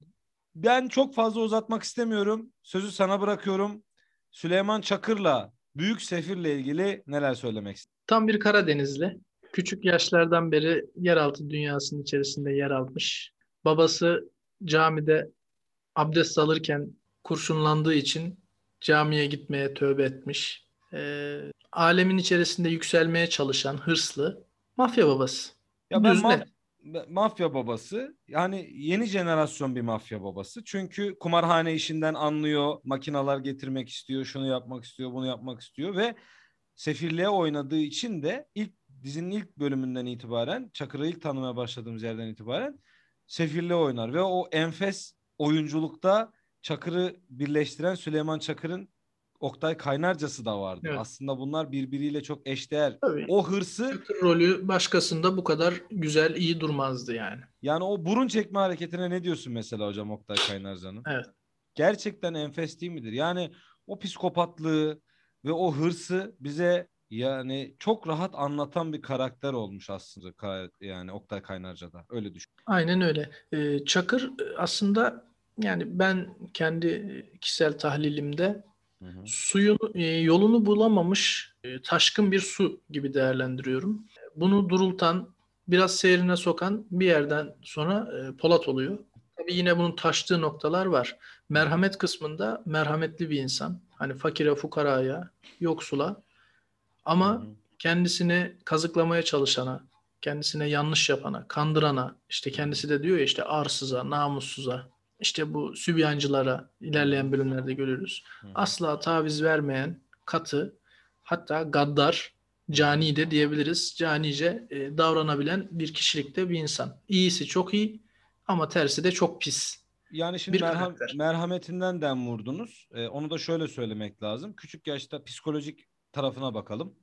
Ben çok fazla uzatmak istemiyorum. Sözü sana bırakıyorum. Süleyman Çakır'la Büyük Sefir'le ilgili neler söylemek istiyorsun?
Tam bir Karadenizli. Küçük yaşlardan beri yeraltı dünyasının içerisinde yer almış. Babası camide abdest alırken kurşunlandığı için camiye gitmeye tövbe etmiş. Ee, alemin içerisinde yükselmeye çalışan hırslı mafya babası.
Ya ben ma- mafya babası. Yani yeni jenerasyon bir mafya babası. Çünkü kumarhane işinden anlıyor, makinalar getirmek istiyor, şunu yapmak istiyor, bunu yapmak istiyor ve sefirliğe oynadığı için de ilk dizinin ilk bölümünden itibaren, Çakır'ı ilk tanımaya başladığımız yerden itibaren sefirliğe oynar ve o enfes oyunculukta Çakır'ı birleştiren Süleyman Çakır'ın Oktay Kaynarcası da vardı. Evet. Aslında bunlar birbiriyle çok eşdeğer. Tabii. O hırsı
Çakır rolü başkasında bu kadar güzel, iyi durmazdı yani.
Yani o burun çekme hareketine ne diyorsun mesela hocam Oktay Kaynarca'nın?
Evet.
Gerçekten enfes değil midir? Yani o psikopatlığı ve o hırsı bize yani çok rahat anlatan bir karakter olmuş aslında yani Oktay Kaynarca'da. Öyle düşün.
Aynen öyle. Ee, Çakır aslında yani ben kendi kişisel tahlilimde Hı hı. Suyun e, yolunu bulamamış e, taşkın bir su gibi değerlendiriyorum. Bunu durultan, biraz seyrine sokan bir yerden sonra e, Polat oluyor. Tabii yine bunun taştığı noktalar var. Merhamet kısmında merhametli bir insan. Hani fakire, fukaraya, yoksula. Ama hı hı. kendisini kazıklamaya çalışana, kendisine yanlış yapana, kandırana, işte kendisi de diyor ya işte arsıza, namussuza, işte bu sübyancılara ilerleyen bölümlerde görürüz. Asla taviz vermeyen, katı, hatta gaddar, cani de diyebiliriz. Canice e, davranabilen bir kişilikte bir insan. İyisi çok iyi ama tersi de çok pis.
Yani şimdi bir merham, merhametinden den vurdunuz. Ee, onu da şöyle söylemek lazım. Küçük yaşta psikolojik tarafına bakalım.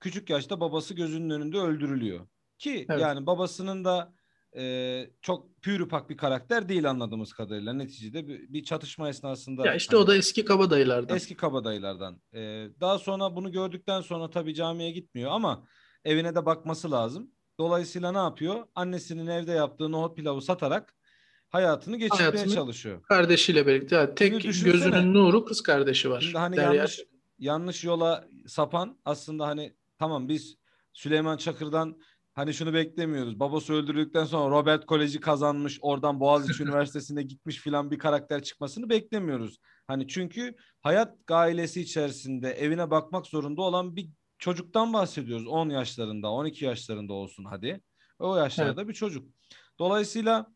Küçük yaşta babası gözünün önünde öldürülüyor. Ki evet. yani babasının da e, çok pürüpak bir karakter değil anladığımız kadarıyla. Neticede bir, bir çatışma esnasında.
Ya işte hani, o da eski kabadayılardan.
Eski kabadayılardan. E, daha sonra bunu gördükten sonra tabii camiye gitmiyor ama evine de bakması lazım. Dolayısıyla ne yapıyor? Annesinin evde yaptığı nohut pilavı satarak hayatını geçirmeye hayatını çalışıyor.
Kardeşiyle birlikte. Yani tek gözünün nuru kız kardeşi var.
Şimdi hani yanlış yanlış yola sapan aslında hani tamam biz Süleyman Çakır'dan Hani şunu beklemiyoruz. Babası öldürüldükten sonra Robert Koleji kazanmış, oradan Boğaziçi Üniversitesi'ne gitmiş filan bir karakter çıkmasını beklemiyoruz. Hani çünkü hayat gailesi içerisinde evine bakmak zorunda olan bir çocuktan bahsediyoruz. 10 yaşlarında, 12 yaşlarında olsun hadi. O yaşlarda evet. bir çocuk. Dolayısıyla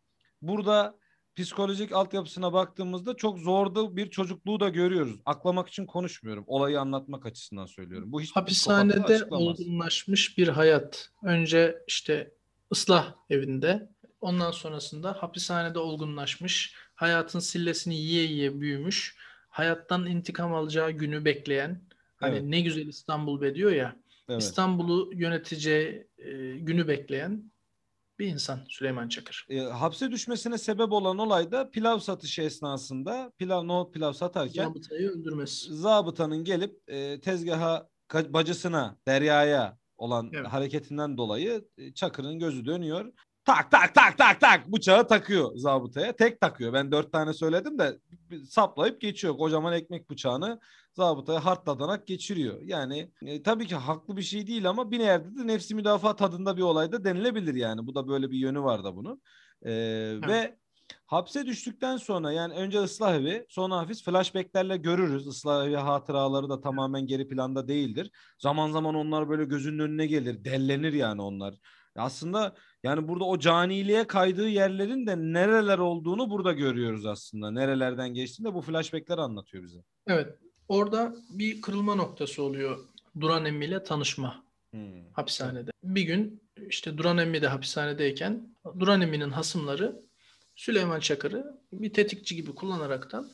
burada psikolojik altyapısına baktığımızda çok zorda bir çocukluğu da görüyoruz. Aklamak için konuşmuyorum. Olayı anlatmak açısından söylüyorum.
Bu hiç hapishanede olgunlaşmış bir hayat. Önce işte ıslah evinde, ondan sonrasında hapishanede olgunlaşmış, hayatın sillesini yiye yiye büyümüş, hayattan intikam alacağı günü bekleyen, hani evet. ne güzel İstanbul be diyor ya. Evet. İstanbul'u yöneteceği e, günü bekleyen bir insan Süleyman Çakır.
E, hapse düşmesine sebep olan olay da pilav satışı esnasında pilav nohut pilav satarken
zabıtayı öldürmesi.
Zabıtanın gelip e, tezgaha bacısına Derya'ya olan evet. hareketinden dolayı e, Çakır'ın gözü dönüyor. Tak tak tak tak tak bıçağı takıyor zabıtaya. Tek takıyor. Ben dört tane söyledim de saplayıp geçiyor. Kocaman ekmek bıçağını zabıtaya hartladanak geçiriyor. Yani e, tabii ki haklı bir şey değil ama bir yerde de nefsi müdafaa tadında bir olay da denilebilir yani. Bu da böyle bir yönü var da bunun. Ee, Ve hapse düştükten sonra yani önce ıslah evi sonra hafif flashbacklerle görürüz. Islah evi hatıraları da tamamen geri planda değildir. Zaman zaman onlar böyle gözünün önüne gelir. Dellenir yani onlar. Aslında yani burada o caniliğe kaydığı yerlerin de nereler olduğunu burada görüyoruz aslında. Nerelerden geçtiğinde bu flashbackler anlatıyor bize.
Evet. Orada bir kırılma noktası oluyor. Duran Emmi ile tanışma hmm. hapishanede. Bir gün işte Duran Emmi de hapishanedeyken Duran Emmi'nin hasımları Süleyman Çakır'ı bir tetikçi gibi kullanaraktan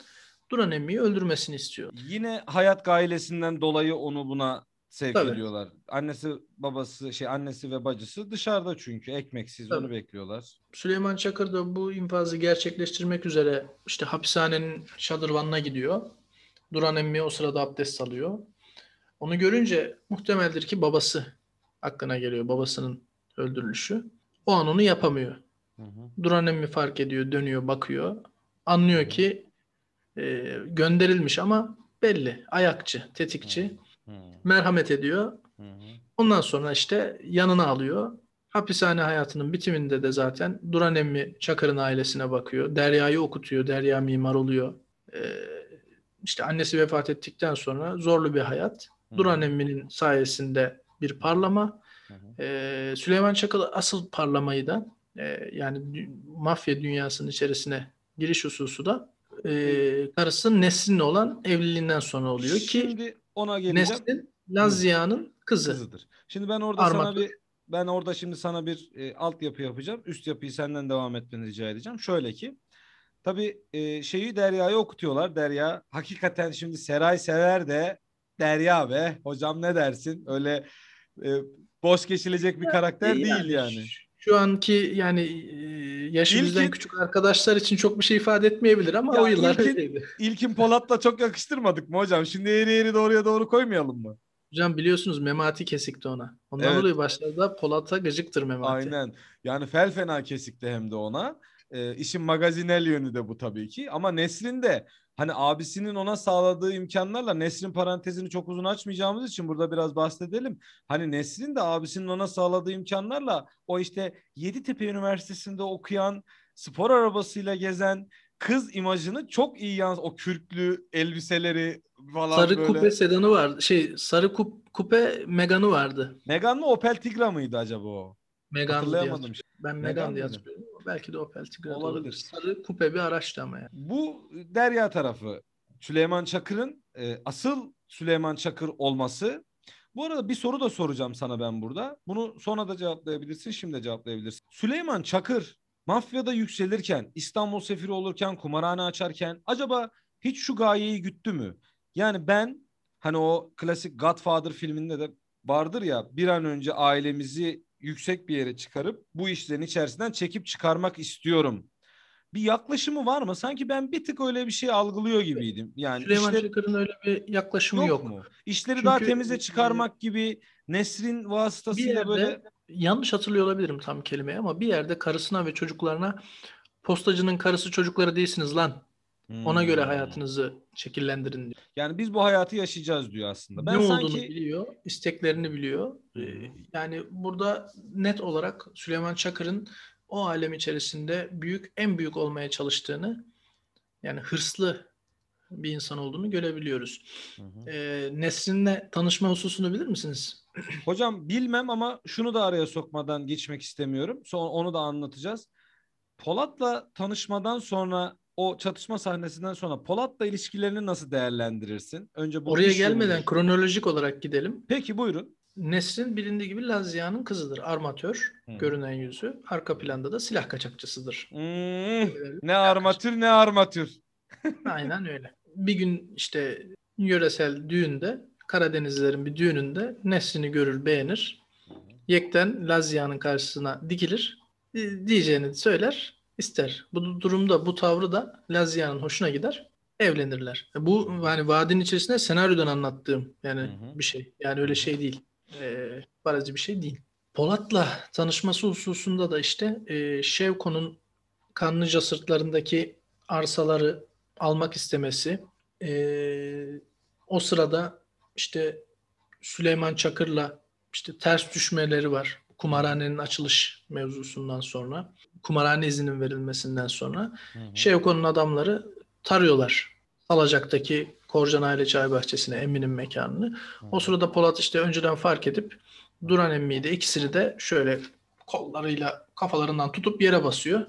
Duran Emmi'yi öldürmesini istiyor.
Yine hayat gailesinden dolayı onu buna sevk Tabii. ediyorlar. Annesi babası şey annesi ve bacısı dışarıda çünkü ekmeksiz Tabii. onu bekliyorlar.
Süleyman Çakır da bu infazı gerçekleştirmek üzere işte hapishanenin şadırvanına gidiyor. Duran emmi o sırada abdest alıyor. Onu görünce muhtemeldir ki babası aklına geliyor. Babasının öldürülüşü. O an onu yapamıyor. Hı hı. Duran emmi fark ediyor, dönüyor, bakıyor. Anlıyor ki e, gönderilmiş ama belli. Ayakçı, tetikçi. Hı. Merhamet ediyor. Hı. Ondan sonra işte yanına alıyor. Hapishane hayatının bitiminde de zaten Duran emmi Çakır'ın ailesine bakıyor. Derya'yı okutuyor. Derya mimar oluyor. Ee, işte annesi vefat ettikten sonra zorlu bir hayat. Hı. Duran emminin sayesinde bir parlama. Ee, Süleyman Çakıl asıl parlamayı da e, yani dü- mafya dünyasının içerisine giriş hususu da e, karısı Nesrin'le olan evliliğinden sonra oluyor ki
Şimdi ona geleceğim.
Nesrin Lazia'nın kızı.
Kızıdır. Şimdi ben orada sana
Armatör.
bir ben orada şimdi sana bir e, altyapı yapacağım. Üst yapıyı senden devam etmeni rica edeceğim. Şöyle ki tabii e, şeyi Derya'ya okutuyorlar. Derya hakikaten şimdi Seray sever de Derya be hocam ne dersin? Öyle e, boş geçilecek bir karakter değil yani.
Şu anki yani e, yaşı bizden
İlkin-
küçük arkadaşlar için çok bir şey ifade etmeyebilir ama
Ya
o yıllar
ilkin-
öyleydi.
İlkin Polat'la çok yakıştırmadık mı hocam? Şimdi eğri eğri doğruya doğru koymayalım mı?
Hocam biliyorsunuz Memati kesikti ona. Ondan
Evet.
dolayı başlarda Polat'a gıcıktır Memati.
Aynen. Yani fel fena kesikti hem de ona. Ee, işin magazinel yönü de bu tabii ki. Ama Nesrin de hani abisinin ona sağladığı imkanlarla Nesrin parantezini çok uzun açmayacağımız için burada biraz bahsedelim. Hani Nesrin de abisinin ona sağladığı imkanlarla o işte Yeditepe Üniversitesi'nde okuyan, spor arabasıyla gezen kız imajını çok iyi yans o kürklü elbiseleri falan
Sarı
böyle.
kupe sedanı vardı. Şey sarı kup, kupe Megan'ı vardı.
Megane mi Opel Tigra mıydı acaba o?
Megan diye
Hatırlayamadım şimdi.
Ben
Megane
Megan diye hatırlıyorum. Belki de Opel Tigra
olabilir.
Sarı kupe bir araçtı ama yani.
Bu Derya tarafı Süleyman Çakır'ın e, asıl Süleyman Çakır olması. Bu arada bir soru da soracağım sana ben burada. Bunu sonra da cevaplayabilirsin, şimdi de cevaplayabilirsin. Süleyman Çakır mafyada yükselirken, İstanbul sefiri olurken, kumarhane açarken acaba hiç şu gayeyi güttü mü? Yani ben hani o klasik Godfather filminde de vardır ya bir an önce ailemizi yüksek bir yere çıkarıp bu işlerin içerisinden çekip çıkarmak istiyorum bir yaklaşımı var mı? Sanki ben bir tık öyle bir şey algılıyor gibiydim. Yani
Süleyman
işleri
Çakır'ın öyle bir yaklaşımı
yok,
yok.
mu? İşleri
Çünkü,
daha temize
e,
çıkarmak gibi Nesrin
Bir
vasıtasıyla
yerde
böyle
yanlış hatırlıyor olabilirim tam kelimeyi ama bir yerde karısına ve çocuklarına postacının karısı çocukları değilsiniz lan. Ona göre
Hmm.
hayatınızı şekillendirin diyor.
Yani biz bu hayatı yaşayacağız diyor aslında. Ben
ne
sanki
olduğunu biliyor, isteklerini biliyor. Ee, Yani burada net olarak Süleyman Çakır'ın o alem içerisinde büyük, en büyük olmaya çalıştığını, yani hırslı bir insan olduğunu görebiliyoruz.
Hı hı.
Ee, Nesrin'le tanışma hususunu bilir misiniz?
Hocam bilmem ama şunu da araya sokmadan geçmek istemiyorum. Sonra onu da anlatacağız. Polat'la tanışmadan sonra o çatışma sahnesinden sonra Polat'la ilişkilerini nasıl değerlendirirsin? Önce bu
Oraya gelmeden
yönüyle-
kronolojik olarak gidelim.
Peki buyurun.
Nesrin bilindiği gibi Lazia'nın kızıdır. Armatör,
Hı.
görünen yüzü. Arka planda da silah kaçakçısıdır.
Hmm, ne armatür ne armatür.
Aynen öyle. Bir gün işte yöresel düğünde Karadenizlilerin bir düğününde Nesrin'i görür beğenir. Yekten Lazia'nın karşısına dikilir. e, Diyeceğini söyler ister. Bu durumda bu tavrı da Lazia'nın hoşuna gider. Evlenirler. Bu yani vadinin içerisinde senaryodan anlattığım yani
Hı hı.
bir şey. Yani öyle şey değil. Bariz bir şey değil. Polat'la tanışması hususunda da işte e, Şevko'nun Kanlıca sırtlarındaki arsaları almak istemesi. e, o sırada işte Süleyman Çakır'la işte ters düşmeleri var. Kumarhanenin açılış mevzusundan sonra. Kumarhane izinin verilmesinden sonra. Şevko'nun adamları tarıyorlar. Salacak'taki Korcan Aile Çay Bahçesi'ne Emin'in mekanını. O sırada Polat işte önceden fark edip Duran emmiyi de ikisini de şöyle kollarıyla kafalarından tutup yere basıyor.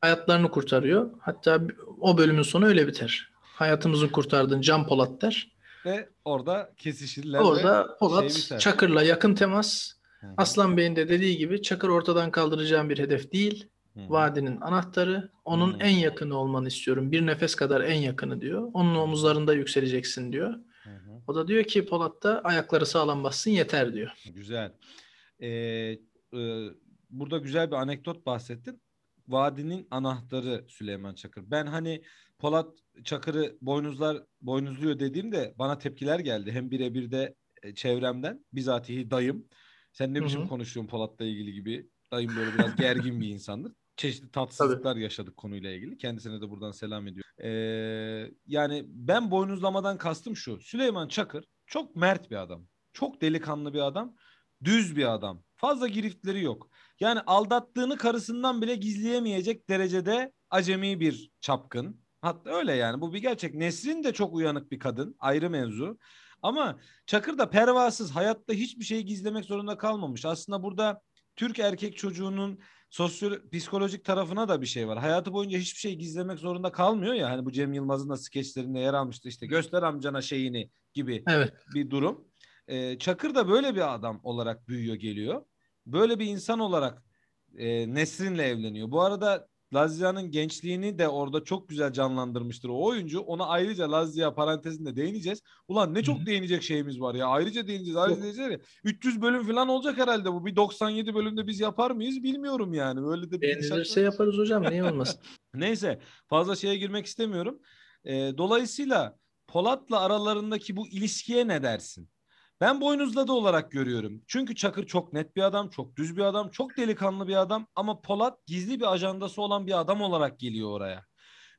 Hayatlarını kurtarıyor. Hatta o bölümün sonu öyle biter. Hayatımızı kurtardın Can Polat der.
Ve orada kesişirler.
Orada
ve
Polat
şey.
Çakır'la yakın temas. Aslan Bey'in de dediği gibi Çakır ortadan kaldıracağım bir hedef değil.
Hı hı.
Vadinin anahtarı. Onun
Hmm.
en yakını olmanı istiyorum. Bir nefes kadar en yakını diyor. Onun omuzlarında yükseleceksin diyor.
Hı hı.
O da diyor ki Polat da ayakları sağlam bassın yeter diyor.
Güzel. Ee, e, burada güzel bir anekdot bahsettin. Vadinin anahtarı Süleyman Çakır. Ben hani Polat Çakır'ı boynuzlar boynuzluyor dediğimde bana tepkiler geldi. Hem birebir de e, çevremden bizatihi dayım. Sen ne biçim konuşuyorsun Polat'la ilgili gibi. Dayım böyle biraz gergin bir insandır. Çeşitli tatsızlıklar yaşadık konuyla ilgili. Kendisine de buradan selam ediyorum. Ee, yani ben boynuzlamadan kastım şu. Süleyman Çakır çok mert bir adam. Çok delikanlı bir adam. Düz bir adam. Fazla giriftleri yok. Yani aldattığını karısından bile gizleyemeyecek derecede acemi bir çapkın. Hatta öyle yani. Bu bir gerçek. Nesrin de çok uyanık bir kadın. Ayrı mevzu. Ama Çakır da pervasız. Hayatta hiçbir şeyi gizlemek zorunda kalmamış. Aslında burada Türk erkek çocuğunun sosyo psikolojik tarafına da bir şey var. Hayatı boyunca hiçbir şey gizlemek zorunda kalmıyor ya. Hani bu Cem Yılmaz'ın da skeçlerinde yer almıştı işte göster amcana şeyini gibi
Evet.
bir durum. Ee, Çakır da böyle bir adam olarak büyüyor geliyor. Böyle bir insan olarak e, Nesrin'le evleniyor. Bu arada Lazia'nın gençliğini de orada çok güzel canlandırmıştır o oyuncu. Ona ayrıca Lazia parantezinde değineceğiz. Ulan ne çok
Hı hı.
değinecek şeyimiz var ya. Ayrıca değineceğiz. Ayrıca değineceğiz. ya. 300 bölüm falan olacak herhalde bu. Bir 97 bölümde biz yapar mıyız bilmiyorum yani. Öyle de bir.
Beğenilirse yaparız hocam. Niye olmasın?
Neyse fazla şeye girmek istemiyorum. Ee, dolayısıyla Polat'la aralarındaki bu ilişkiye ne dersin? Ben boynuzladı olarak görüyorum. Çünkü Çakır çok net bir adam, çok düz bir adam, çok delikanlı bir adam ama Polat gizli bir ajandası olan bir adam olarak geliyor oraya.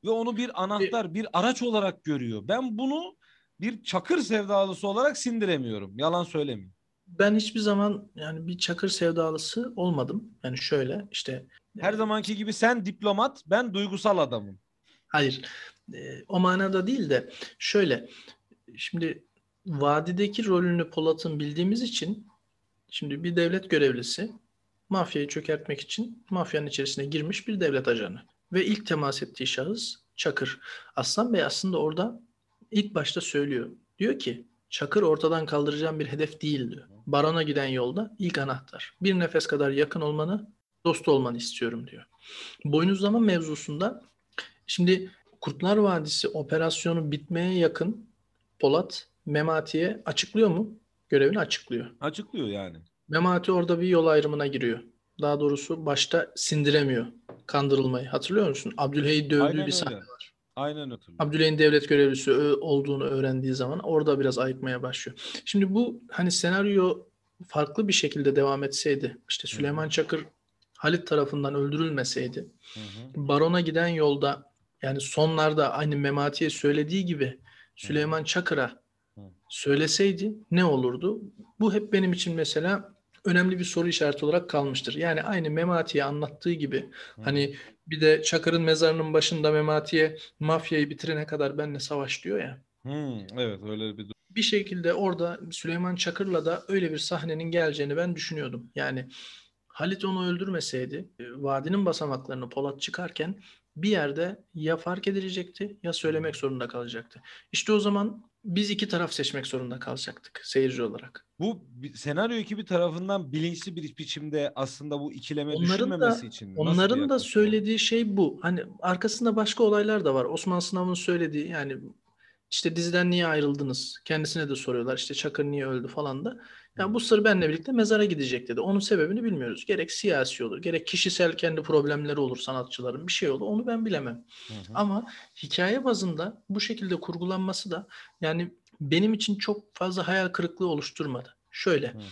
Ve onu bir anahtar, bir araç olarak görüyor. Ben bunu bir Çakır sevdalısı olarak sindiremiyorum. Yalan söylemeyeyim.
Ben hiçbir zaman yani bir Çakır sevdalısı olmadım. Yani şöyle işte
Her zamanki gibi sen diplomat, ben duygusal adamım.
Hayır. E, o manada değil de şöyle. Şimdi vadideki rolünü Polat'ın bildiğimiz için şimdi bir devlet görevlisi mafyayı çökertmek için mafyanın içerisine girmiş bir devlet ajanı. Ve ilk temas ettiği şahıs Çakır. Aslan Bey aslında orada ilk başta söylüyor. Diyor ki Çakır ortadan kaldıracağım bir hedef değil diyor. Barona giden yolda ilk anahtar. Bir nefes kadar yakın olmanı, dost olmanı istiyorum diyor. Boynuzlama mevzusunda Şimdi Kurtlar Vadisi operasyonu bitmeye yakın Polat Memati'ye açıklıyor mu? Görevini açıklıyor.
Açıklıyor yani.
Memati orada bir yol ayrımına giriyor. Daha doğrusu başta sindiremiyor kandırılmayı. Hatırlıyor musun? Abdülhey'i dövdüğü
Aynen
bir sahne
öyle.
var.
Aynen öyle.
Abdülhey'in devlet görevlisi olduğunu öğrendiği zaman orada biraz ayıkmaya başlıyor. Şimdi bu hani senaryo farklı bir şekilde devam etseydi, işte Süleyman Çakır Halit tarafından öldürülmeseydi,
Hı hı.
Baron'a giden yolda yani sonlarda aynı Memati'ye söylediği gibi Süleyman Çakır'a. Söyleseydi ne olurdu? Bu hep benim için mesela önemli bir soru işareti olarak kalmıştır. Yani aynı Memati'ye anlattığı gibi
Hı.
hani bir de Çakır'ın mezarının başında Memati'ye mafyayı bitirene kadar benle savaş diyor ya.
Hmm, evet öyle bir
Bir şekilde orada Süleyman Çakır'la da öyle bir sahnenin geleceğini ben düşünüyordum. Yani Halit onu öldürmeseydi e, vadinin basamaklarını Polat çıkarken bir yerde ya fark edilecekti ya söylemek zorunda kalacaktı. İşte o zaman biz iki taraf seçmek zorunda kalacaktık seyirci olarak.
Bu senaryo ekibi tarafından bilinçli bir biçimde aslında bu ikileme
Onların
düşürmemesi
da-
için
Onların da söylediği şey bu. Hani arkasında başka olaylar da var. Osman Sınav'ın söylediği yani işte diziden niye ayrıldınız? Kendisine de soruyorlar. İşte Çakır niye öldü falan da. Yani bu sır benle birlikte mezara gidecek dedi. Onun sebebini bilmiyoruz. Gerek siyasi olur, gerek kişisel kendi problemleri olur sanatçıların bir şey olur. Onu ben bilemem.
Hı hı.
Ama hikaye bazında bu şekilde kurgulanması da yani benim için çok fazla hayal kırıklığı oluşturmadı. Şöyle
Hı hı.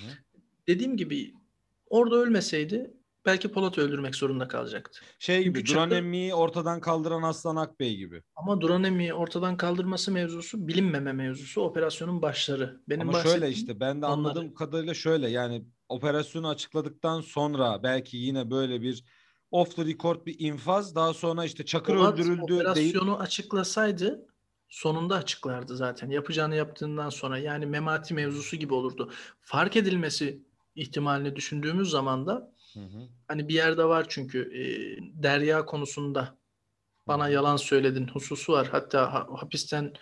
dediğim gibi orada ölmeseydi belki Polat'ı öldürmek zorunda kalacaktı.
Şey gibi Duran Emmi'yi ortadan kaldıran Aslan Akbey gibi.
Ama Duran ortadan kaldırması mevzusu bilinmeme mevzusu operasyonun başları. Benim
Ama şöyle işte ben de
onları.
anladığım kadarıyla şöyle yani operasyonu açıkladıktan sonra belki yine böyle bir off the record bir infaz daha sonra işte Çakır
Polat
öldürüldü deyip
operasyonu açıklasaydı sonunda açıklardı zaten. Yapacağını yaptığından sonra yani Memati mevzusu gibi olurdu. Fark edilmesi ihtimalini düşündüğümüz zaman da
Hı hı.
hani bir yerde var çünkü e, Derya konusunda bana yalan söyledin hususu var. Hatta ha- hapisten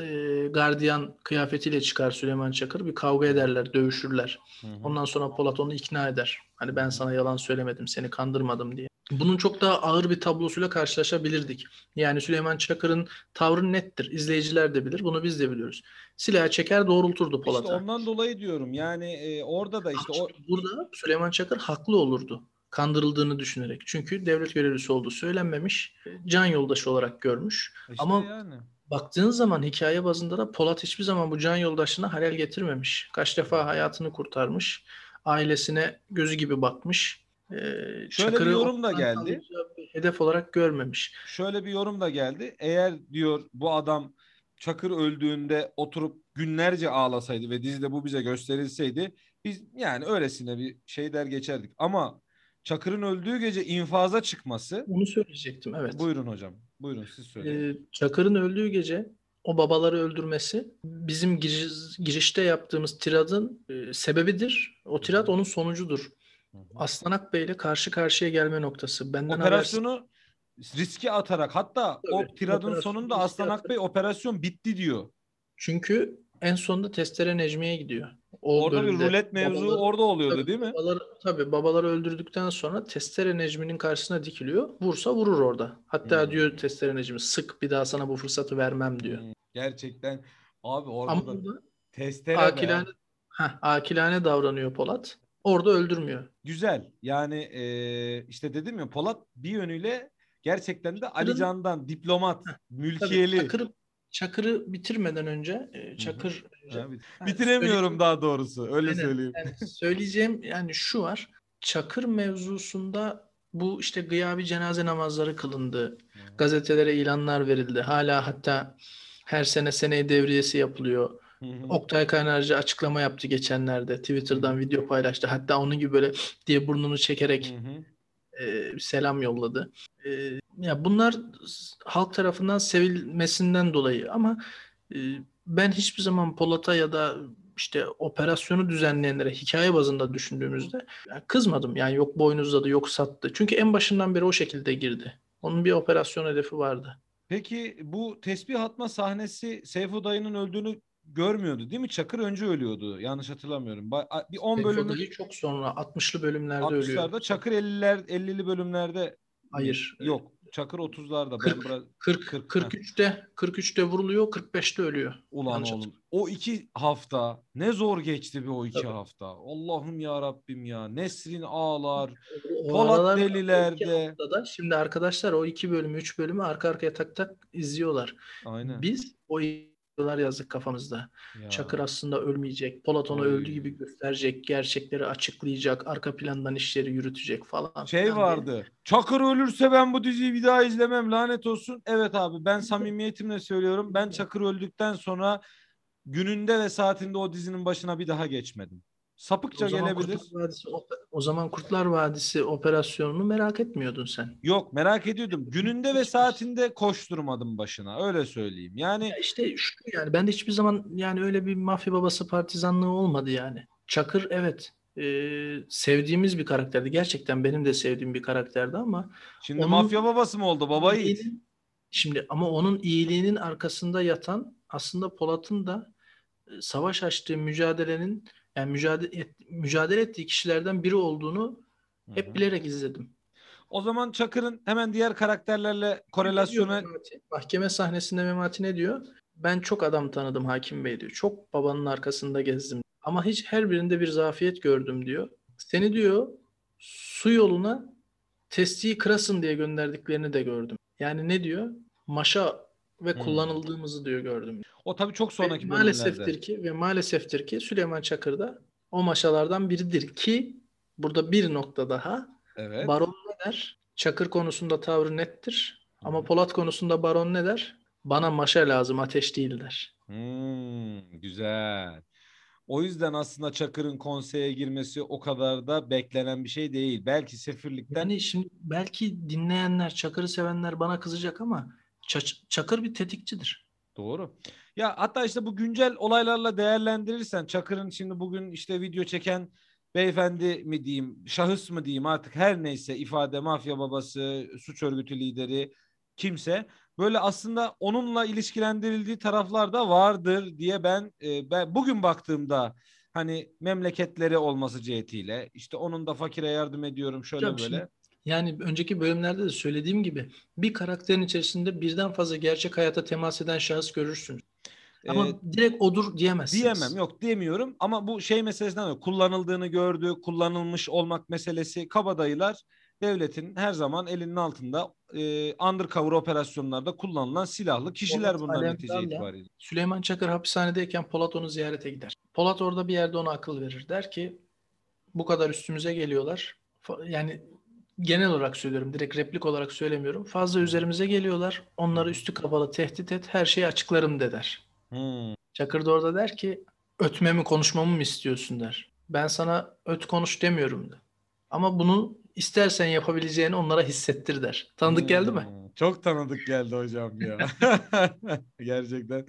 e, gardiyan kıyafetiyle çıkar Süleyman Çakır. Bir kavga ederler, dövüşürler.
Hı hı.
Ondan sonra Polat onu ikna eder. Hani ben sana yalan söylemedim, seni kandırmadım diye. Bunun çok daha ağır bir tablosuyla karşılaşabilirdik. Yani Süleyman Çakır'ın tavrı nettir. İzleyiciler de bilir, bunu biz de biliyoruz. Silahı çeker doğrulturdu
İşte
Polat'a.
ondan dolayı diyorum yani e, orada da işte o
Burada Süleyman Çakır haklı olurdu. Kandırıldığını düşünerek. Çünkü devlet görevlisi olduğu söylenmemiş. Can yoldaşı olarak görmüş.
işte
ama-
yani.
Baktığın zaman hikaye bazında da Polat hiçbir zaman bu can yoldaşına halel getirmemiş. Kaç defa hayatını kurtarmış. Ailesine gözü gibi bakmış. Ee,
Şöyle bir yorum da geldi.
hedef olarak görmemiş.
Şöyle bir yorum da geldi. Eğer diyor bu adam Çakır öldüğünde oturup günlerce ağlasaydı ve dizide bu bize gösterilseydi biz yani öylesine bir şey der geçerdik. Ama Çakır'ın öldüğü gece infaza çıkması
Onu söyleyecektim evet.
buyurun hocam. Buyurun siz söyleyin.
Ee, Çakır'ın öldüğü gece o babaları öldürmesi bizim giriş- girişte yaptığımız tiradın e, sebebidir. O tirad onun sonucudur. Aslan Akbey ile karşı karşıya gelme noktası. Benden
Operasyonu riske atarak hatta o
Tabii,
tiradın
operasyonu
sonunda
riske
Aslan
atarak.
Akbey operasyon bitti diyor.
Çünkü en sonunda Testere Necmi'ye gidiyor. O
Orada bir rulet mevzu
babaları-
orada oluyordu
Tabii,
değil mi?
Babaları, tabii babaları öldürdükten sonra Testere Necmi'nin karşısına dikiliyor. Vursa vurur orada. Hatta
Hmm.
diyor Testere Necmi sık bir daha sana bu fırsatı vermem diyor.
Hmm, Gerçekten abi orada
Ama
da testere be.
akilane, heh, akilane davranıyor Polat. Orada öldürmüyor.
Güzel. Yani eee, işte dedim ya Polat bir yönüyle gerçekten de Ali Can'dan diplomat,
Tabii,
mülkiyeli.
Çakır'ı, Çakır'ı bitirmeden önce e, Çakır
Ha, Bitiremiyorum daha doğrusu. Öyle
Aynen.
söyleyeyim.
Yani söyleyeceğim yani şu var. Çakır mevzusunda bu işte gıyabi cenaze namazları kılındı. Gazetelere ilanlar verildi. Hala hatta her sene seneye devriyesi yapılıyor.
Hı.
Oktay Kaynarca açıklama yaptı geçenlerde. Twitter'dan video paylaştı. Hatta onun gibi böyle diye burnunu çekerek e, selam yolladı. E, ya bunlar halk tarafından sevilmesinden dolayı ama e, ben hiçbir zaman Polat'a ya da işte operasyonu düzenleyenlere hikaye bazında düşündüğümüzde kızmadım. Yani yok boynuzladı, yok sattı. Çünkü en başından beri o şekilde girdi. Onun bir operasyon hedefi vardı.
Peki bu tesbih atma sahnesi Seyfo dayının öldüğünü görmüyordu değil mi? Çakır önce ölüyordu. Yanlış hatırlamıyorum. Bir 10
Seyfo
bölümlük
Dayı çok sonra 60'lı bölümlerde ölüyor.
60'larda Çakır 50'ler 50'li bölümlerde
Hayır.
yok. Çakır 30'larda. Ben
40,
biraz
40,
40,
43'te 43'te vuruluyor, 45'te ölüyor.
Ulan
Yanlış
oğlum o iki hafta ne zor geçti bir o iki
Tabii.
hafta. Allah'ım ya Rabbim ya. Nesrin ağlar.
O
Polat delilerde.
haftada- şimdi arkadaşlar o iki bölümü, üç bölümü arka arkaya tak tak izliyorlar.
Aynen.
Biz o videolar yazdık kafamızda.
Ya.
Çakır aslında ölmeyecek. Polat onu
Oy.
öldü gibi gösterecek. Gerçekleri açıklayacak. Arka plandan işleri yürütecek falan.
Şey
filan diye.
vardı. Çakır ölürse ben bu diziyi bir daha izlemem lanet olsun. Evet abi ben samimiyetimle söylüyorum. Ben Çakır öldükten sonra gününde ve saatinde o dizinin başına bir daha geçmedim. Sapıkça
O
gelebilir.
Kurtlar Vadisi, o zaman Kurtlar Vadisi operasyonunu merak etmiyordun sen.
Yok merak ediyordum. Gününde ve saatinde koşturmadım başına. Öyle söyleyeyim. Yani
Ya işte şu yani ben de hiçbir zaman yani öyle bir mafya babası partizanlığı olmadı yani. Çakır evet e, sevdiğimiz bir karakterdi. Gerçekten benim de sevdiğim bir karakterdi ama
şimdi
Onun-
mafya babası mı oldu baba yiğit?
şimdi ama onun iyiliğinin arkasında yatan aslında Polat'ın da e, savaş açtığı mücadelenin yani mücadele, et- mücadele ettiği kişilerden biri olduğunu hep
hı.
bilerek izledim.
O zaman Çakır'ın hemen diğer karakterlerle korelasyonu?
Mahkeme sahnesinde Memati ne diyor? Ben çok adam tanıdım Hakim Bey diyor. Çok babanın arkasında gezdim. Ama hiç her birinde bir zafiyet gördüm diyor. Seni diyor su yoluna testiyi kırasın diye gönderdiklerini de gördüm. Yani ne diyor? Maşa ve
Hmm.
kullanıldığımızı diyor gördüm.
o tabii çok
Ve
sonraki bölümlerde.
maaleseftir ki ve maaleseftir ki Süleyman Çakır da o maşalardan biridir ki burada bir nokta daha
Evet.
Baron ne der? Çakır konusunda tavrı nettir. Ama Polat konusunda Baron ne der? Bana maşa lazım, ateş değil der.
Hmm, güzel. O yüzden aslında Çakır'ın konseye girmesi o kadar da beklenen bir şey değil. Belki sefirlikten
Yani şimdi belki dinleyenler, Çakır'ı sevenler bana kızacak ama Çakır bir tetikçidir.
doğru. Ya hatta işte bu güncel olaylarla değerlendirirsen Çakır'ın şimdi bugün işte video çeken beyefendi mi diyeyim, şahıs mı diyeyim artık her neyse ifade mafya babası, suç örgütü lideri kimse böyle aslında onunla ilişkilendirildiği taraflar da vardır diye ben e, ben bugün baktığımda hani memleketleri olması cihetiyle işte onun da fakire yardım ediyorum şöyle
Hocam
böyle.
şimdi- Yani önceki bölümlerde de söylediğim gibi bir karakterin içerisinde birden fazla gerçek hayata temas eden şahıs görürsünüz. Ama
Ee,
direkt odur diyemezsiniz.
Diyemem yok diyemiyorum ama bu şey meselesinden dolayı kullanıldığını gördü, kullanılmış olmak meselesi kabadayılar devletin her zaman elinin altında e, undercover operasyonlarda kullanılan silahlı kişiler
Polat
bunlar netice itibariyle.
Süleyman Çakır hapishanedeyken Polat onu ziyarete gider. Polat orada bir yerde ona akıl verir. Der ki bu kadar üstümüze geliyorlar. Yani genel olarak söylüyorum. Direkt replik olarak söylemiyorum. Fazla üzerimize geliyorlar. Onları üstü kapalı tehdit et. Her şeyi açıklarım de der.
Hmm.
Çakır da orada der ki ötmemi konuşmamı mı istiyorsun der. Ben sana öt konuş demiyorum de. Ama bunu istersen yapabileceğini onlara hissettir der. Tanıdık geldi mi?
Hmm, Çok tanıdık geldi hocam ya. Gerçekten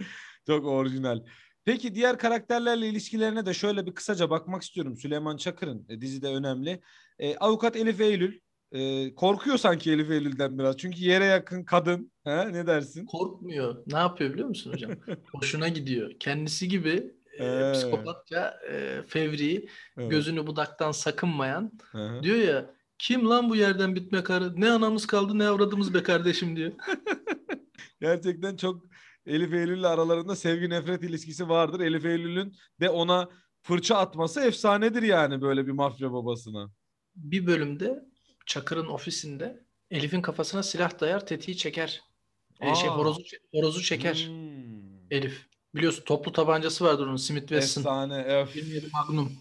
çok orijinal. Peki diğer karakterlerle ilişkilerine de şöyle bir kısaca bakmak istiyorum. Süleyman Çakır'ın e, dizide önemli. E, avukat Elif Eylül. E, korkuyor sanki Elif Eylül'den biraz. Çünkü yere yakın kadın. He, ne dersin?
Korkmuyor. Ne yapıyor biliyor musun hocam? Hoşuna gidiyor. Kendisi gibi e,
Ee.
psikopatça, e, fevri,
Evet.
gözünü budaktan sakınmayan
Hı hı.
diyor ya kim lan bu yerden bitme karı? Ne anamız kaldı ne avradımız be kardeşim diyor.
Gerçekten çok Elif Eylül'le aralarında sevgi nefret ilişkisi vardır. Elif Eylül'ün de ona fırça atması efsanedir yani böyle bir mafya babasına.
Bir bölümde Çakır'ın ofisinde Elif'in kafasına silah dayar, tetiği çeker. E, şey horozu horozu çeker
Hmm.
Elif. Biliyorsun toplu tabancası vardır onun Smith Wesson.
Efsane. Öf.
27 Magnum.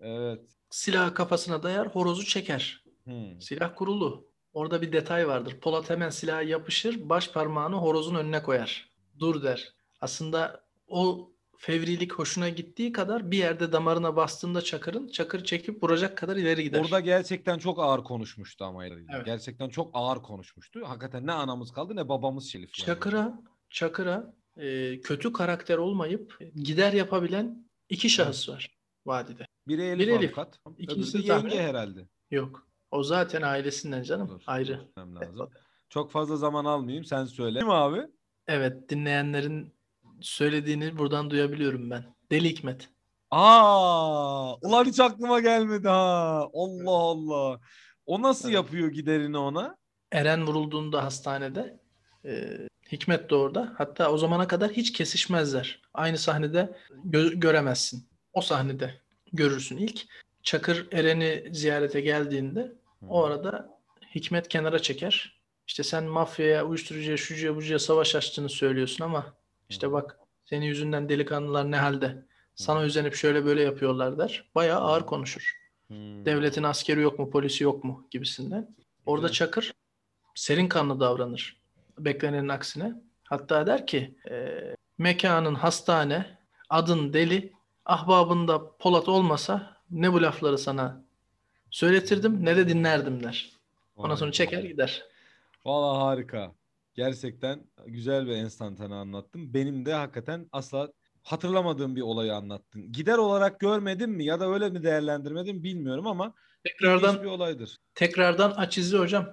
Evet.
Silahı kafasına dayar, horozu çeker.
Hmm.
Silah kurulu. Orada bir detay vardır. Polat hemen silaha yapışır, baş parmağını horozun önüne koyar. Dur der. Aslında o fevrilik hoşuna gittiği kadar bir yerde damarına bastığında Çakır'ın, Çakır çekip vuracak kadar ileri gider.
Orada gerçekten çok ağır konuşmuştu ama. Evet.
Evet.
Gerçekten çok ağır konuşmuştu. Hakikaten ne anamız kaldı ne babamız Şerif. yani.
Çakır'a, Çakır'a e, kötü karakter olmayıp gider yapabilen iki şahıs var vadide.
Biri Elif
Biri Elif.
avukat.
İkincisi
yenge herhalde.
Yok. O zaten ailesinden canım.
Dur,
Ayrı.
lazım. Çok fazla zaman almayayım sen söyle. Kim abi?
Evet, dinleyenlerin söylediğini buradan duyabiliyorum ben. Deli Hikmet.
Aa, ulan hiç aklıma gelmedi ha. Allah Allah. O nasıl
Evet.
yapıyor giderini ona?
Eren vurulduğunda hastanede e, Hikmet de orada. Hatta o zamana kadar hiç kesişmezler. Aynı sahnede gö- göremezsin. O sahnede görürsün ilk. Çakır Eren'i ziyarete geldiğinde o arada Hikmet kenara çeker. İşte sen mafyaya, uyuşturucuya, şucuya, bucuya savaş açtığını söylüyorsun ama işte bak senin yüzünden delikanlılar ne halde. Sana özenip şöyle böyle yapıyorlar der. Bayağı ağır konuşur.
Hmm.
Devletin askeri yok mu, polisi yok mu gibisinden. Orada. Çakır serin kanlı davranır. Beklenenin aksine. Hatta der ki e, mekanın hastane, adın deli, ahbabında Polat olmasa ne bu lafları sana söyletirdim ne de dinlerdim der. Ondan sonra çeker gider.
Valla harika. Gerçekten güzel ve enstantane anlattın. Benim de hakikaten asla hatırlamadığım bir olayı anlattın. Gider olarak görmedim mi ya da öyle mi değerlendirmedim bilmiyorum ama
Tekrardan
bir olaydır.
tekrardan aç izle hocam.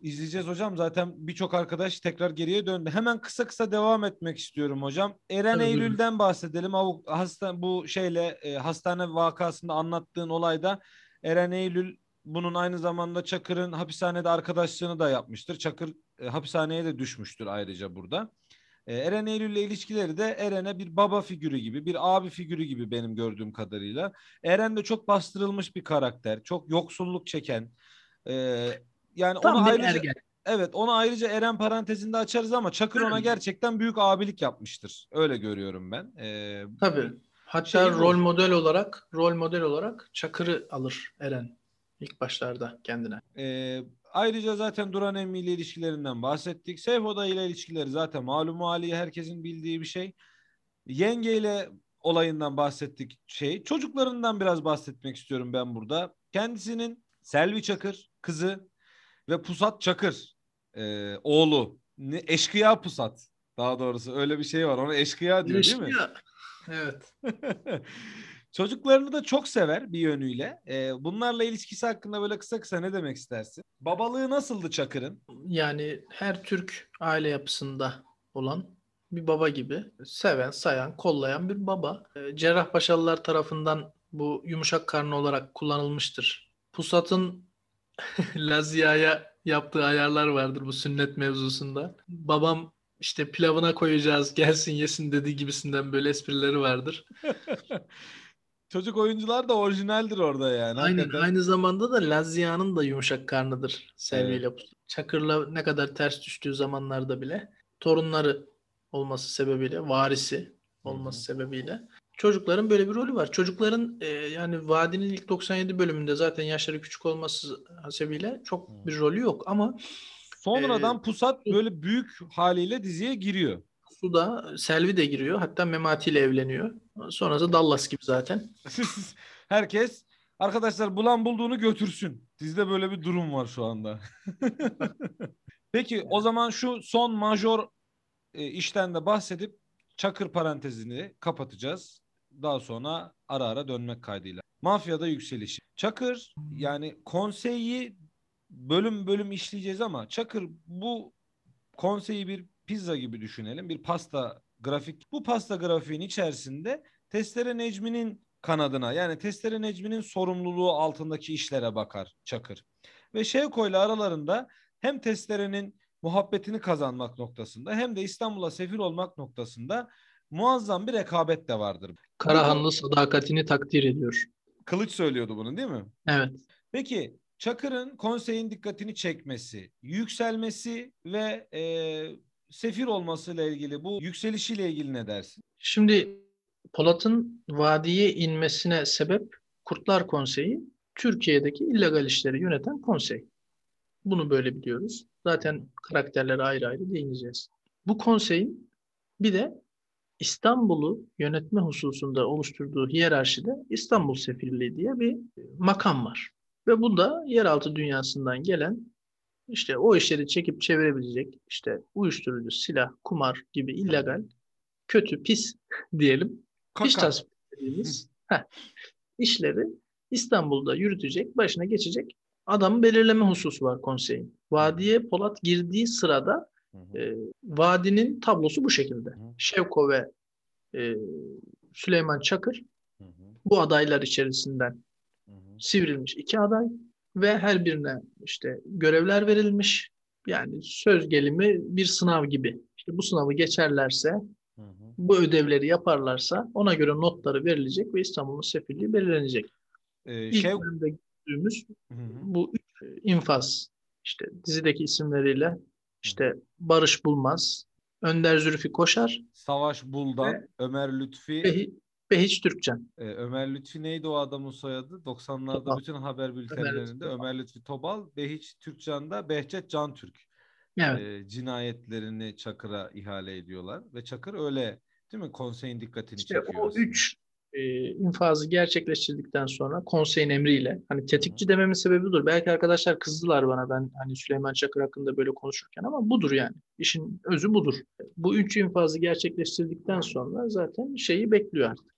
İzleyeceğiz hocam. Zaten birçok arkadaş tekrar geriye döndü. Hemen kısa kısa devam etmek istiyorum hocam. Eren
Tabii, buyurun.
Eylül'den bahsedelim. Avu- hasta bu şeyle e, hastane vakasında anlattığın olayda Eren Eylül bunun aynı zamanda Çakır'ın hapishanede arkadaşlığını da yapmıştır. Çakır e, hapishaneye de düşmüştür ayrıca burada. E, Eren Eylül'le ilişkileri de Eren'e bir baba figürü gibi, bir abi figürü gibi benim gördüğüm kadarıyla. Eren de çok bastırılmış bir karakter. Çok yoksulluk çeken. e, yani
Tam
onu
bir
ayrıca
ergen.
Evet onu ayrıca Eren parantezinde açarız ama Çakır ona gerçekten büyük abilik yapmıştır. Öyle görüyorum ben. Ee,
Tabii. Hatta
Şey
rol model olarak rol model olarak Çakır'ı alır Eren ilk başlarda kendine.
e, ayrıca zaten Duran Emmi ile ilişkilerinden bahsettik. Seyfoda ile ilişkileri zaten malum hali herkesin bildiği bir şey. Yenge ile olayından bahsettik şey. Çocuklarından biraz bahsetmek istiyorum ben burada. Kendisinin Selvi Çakır kızı ve Pusat Çakır e, oğlu. Ne, eşkıya Pusat. Daha doğrusu öyle bir şey var. Ona eşkıya diyor değil mi?
İlişki- Evet.
Çocuklarını da çok sever bir yönüyle. Ee, bunlarla ilişkisi hakkında böyle kısa kısa ne demek istersin? Babalığı nasıldı Çakır'ın?
Yani her Türk aile yapısında olan bir baba gibi seven, sayan, kollayan bir baba. Ee, Cerrahpaşalılar tarafından bu yumuşak karnı olarak kullanılmıştır. Pusat'ın Lazia'ya yaptığı ayarlar vardır bu sünnet mevzusunda. Babam işte pilavına koyacağız gelsin yesin dediği gibisinden böyle esprileri vardır.
Çocuk oyuncular da orijinaldir orada yani.
Aynen.
Hakikaten.
Aynı zamanda da Lazia'nın da yumuşak karnıdır Selvi
Evet.
ile Pusat. Çakır'la ne kadar ters düştüğü zamanlarda bile torunları olması sebebiyle, varisi olması sebebiyle çocukların böyle bir rolü var. Çocukların e, yani Vadi'nin ilk 97 bölümünde zaten yaşları küçük olması hasebiyle çok
Hı.
bir rolü yok ama
Sonradan
Ee,
Pusat böyle büyük haliyle diziye giriyor.
Suda Selvi de giriyor. Hatta Memati ile evleniyor. Sonrası Dallas gibi zaten.
Herkes arkadaşlar bulan bulduğunu götürsün. Dizide böyle bir durum var şu anda. Peki o zaman şu son major e, işten de bahsedip Çakır parantezini kapatacağız. Daha sonra ara ara dönmek kaydıyla. Mafyada yükselişi. Çakır yani konseyi bölüm bölüm işleyeceğiz ama Çakır bu konseyi bir pizza gibi düşünelim. Bir pasta grafik. Bu pasta grafiğin içerisinde Testere Necmi'nin kanadına yani Testere Necmi'nin sorumluluğu altındaki işlere bakar Çakır. Ve Şevko ile aralarında hem Testere'nin muhabbetini kazanmak noktasında hem de İstanbul'a sefir olmak noktasında muazzam bir rekabet de vardır.
Karahanlı sadakatini takdir ediyor.
Kılıç söylüyordu bunu değil mi?
Evet.
Peki Çakır'ın konseyin dikkatini çekmesi, yükselmesi ve e, sefir olmasıyla ilgili bu yükselişiyle ilgili ne dersin?
Şimdi Polat'ın vadiye inmesine sebep Kurtlar Konseyi Türkiye'deki illegal işleri yöneten konsey. Bunu böyle biliyoruz. Zaten karakterlere ayrı ayrı değineceğiz. Bu konseyin bir de İstanbul'u yönetme hususunda oluşturduğu hiyerarşide İstanbul Sefirliği diye bir makam var. Ve bu da yeraltı dünyasından gelen işte o işleri çekip çevirebilecek işte uyuşturucu, silah, kumar gibi illegal, kötü, pis diyelim.
Kaka.
İş tasvip dediğimiz heh, işleri İstanbul'da yürütecek, başına geçecek adamı belirleme hususu var konseyin. Vadiye Polat girdiği sırada
Hı hı.
e, vadinin tablosu bu şekilde.
Hı.
Şevko ve e, Süleyman Çakır
Hı hı,
bu adaylar içerisinden
hı hı.
sivrilmiş iki aday ve her birine işte görevler verilmiş. Yani söz gelimi bir sınav gibi. İşte bu sınavı geçerlerse,
Hı hı.
bu ödevleri yaparlarsa ona göre notları verilecek ve İstanbul'un sefirliği belirlenecek.
Ee,
İlk bölümde gördüğümüz
Hı hı.
bu üç infaz işte dizideki isimleriyle işte Barış Bulmaz, Önder Zülfü Koşar
Savaş Buldan, Ömer Lütfi.
Ve Hiç Türkcan.
Ee, Ömer Lütfi neydi o adamın soyadı? 90'larda
Tobal.
bütün haber bültenlerinde
Tobal.
Ömer Lütfi Tobal, Behiç Türkcan'da Behçet Can Türk.
Evet.
Ee, cinayetlerini Çakır'a ihale ediyorlar ve Çakır öyle değil mi? Konseyin dikkatini
İşte
çekiyor.
o
aslında.
üç e, infazı gerçekleştirdikten sonra konseyin emriyle hani tetikçi dememin sebebi budur. Belki arkadaşlar kızdılar bana ben hani Süleyman Çakır hakkında böyle konuşurken ama budur yani. İşin özü budur. Bu üç infazı gerçekleştirdikten sonra zaten şeyi bekliyor artık.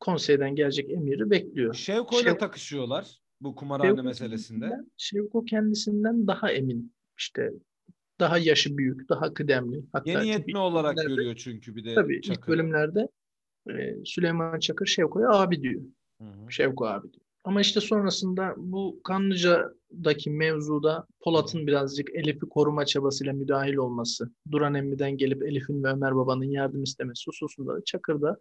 Konseyden gelecek emiri bekliyor.
Şevko ile
Şev-
takışıyorlar bu kumarhane
Şevko
meselesinde.
Şevko kendisinden daha emin. İşte daha yaşı büyük, daha kıdemli. Hatta
Yeni yetme
ilk
olarak görüyor çünkü bir de
Tabii ilk
Çakır.
bölümlerde e, Süleyman Çakır Şevko'ya abi diyor.
Hı hı.
Şevko abi diyor. Ama işte sonrasında bu Kanlıca'daki mevzuda Polat'ın birazcık Elif'i koruma çabasıyla müdahil olması, Duran Emmi'den gelip Elif'in ve Ömer Baba'nın yardım istemesi hususunda da Çakır'da.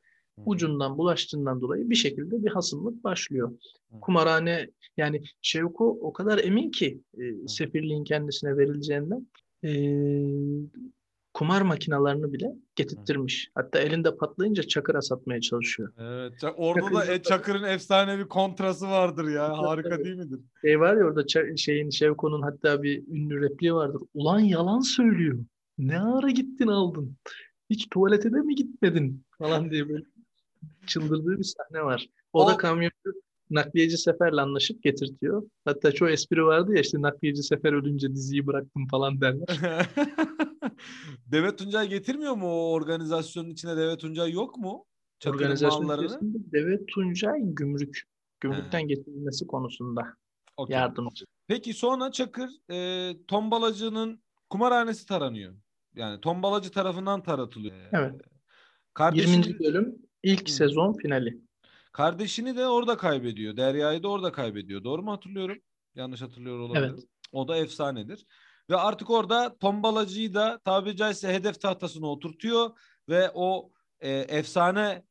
Ucundan bulaştığından dolayı bir şekilde bir hasımlık başlıyor.
Hı.
Kumarhane yani Şevko o kadar emin ki e, sefirliğin kendisine verileceğinden e, kumar makinalarını bile getirttirmiş. Hatta elinde patlayınca Çakır'a satmaya çalışıyor.
Evet. Orada da
Çakır-
e, Çakır'ın efsane bir kontrası vardır ya. Harika
tabii.
değil midir?
Şey var ya orada şeyin Şevko'nun hatta bir ünlü repliği vardır. Ulan yalan söylüyor. Ne ara gittin aldın? Hiç tuvalete de mi gitmedin? Falan diye böyle çıldırdığı bir sahne var. O, da
O-
kamyoncu nakliyeci Sefer'le anlaşıp getirtiyor. Hatta çoğu espri vardı ya işte nakliyeci Sefer ölünce diziyi bıraktım falan derler.
Devet Tuncay getirmiyor mu o organizasyonun içine Devet Tuncay yok mu? Çakır'ın
Organizasyon içerisinde Deve Tuncay gümrük. Gümrükten getirilmesi konusunda
Okey.
yardım.
Peki sonra Çakır e, tombalacının kumarhanesi taranıyor. Yani tombalacı tarafından taratılıyor. E,
Evet.
Kardeşini,
20. bölüm ilk
Hı.
sezon finali.
kardeşini de orada kaybediyor. Derya'yı da orada kaybediyor. Doğru mu hatırlıyorum? Yanlış hatırlıyor olabilirim.
Evet.
O da efsanedir. Ve artık orada tombalacıyı da tabiri caizse hedef tahtasına oturtuyor ve o e, efsane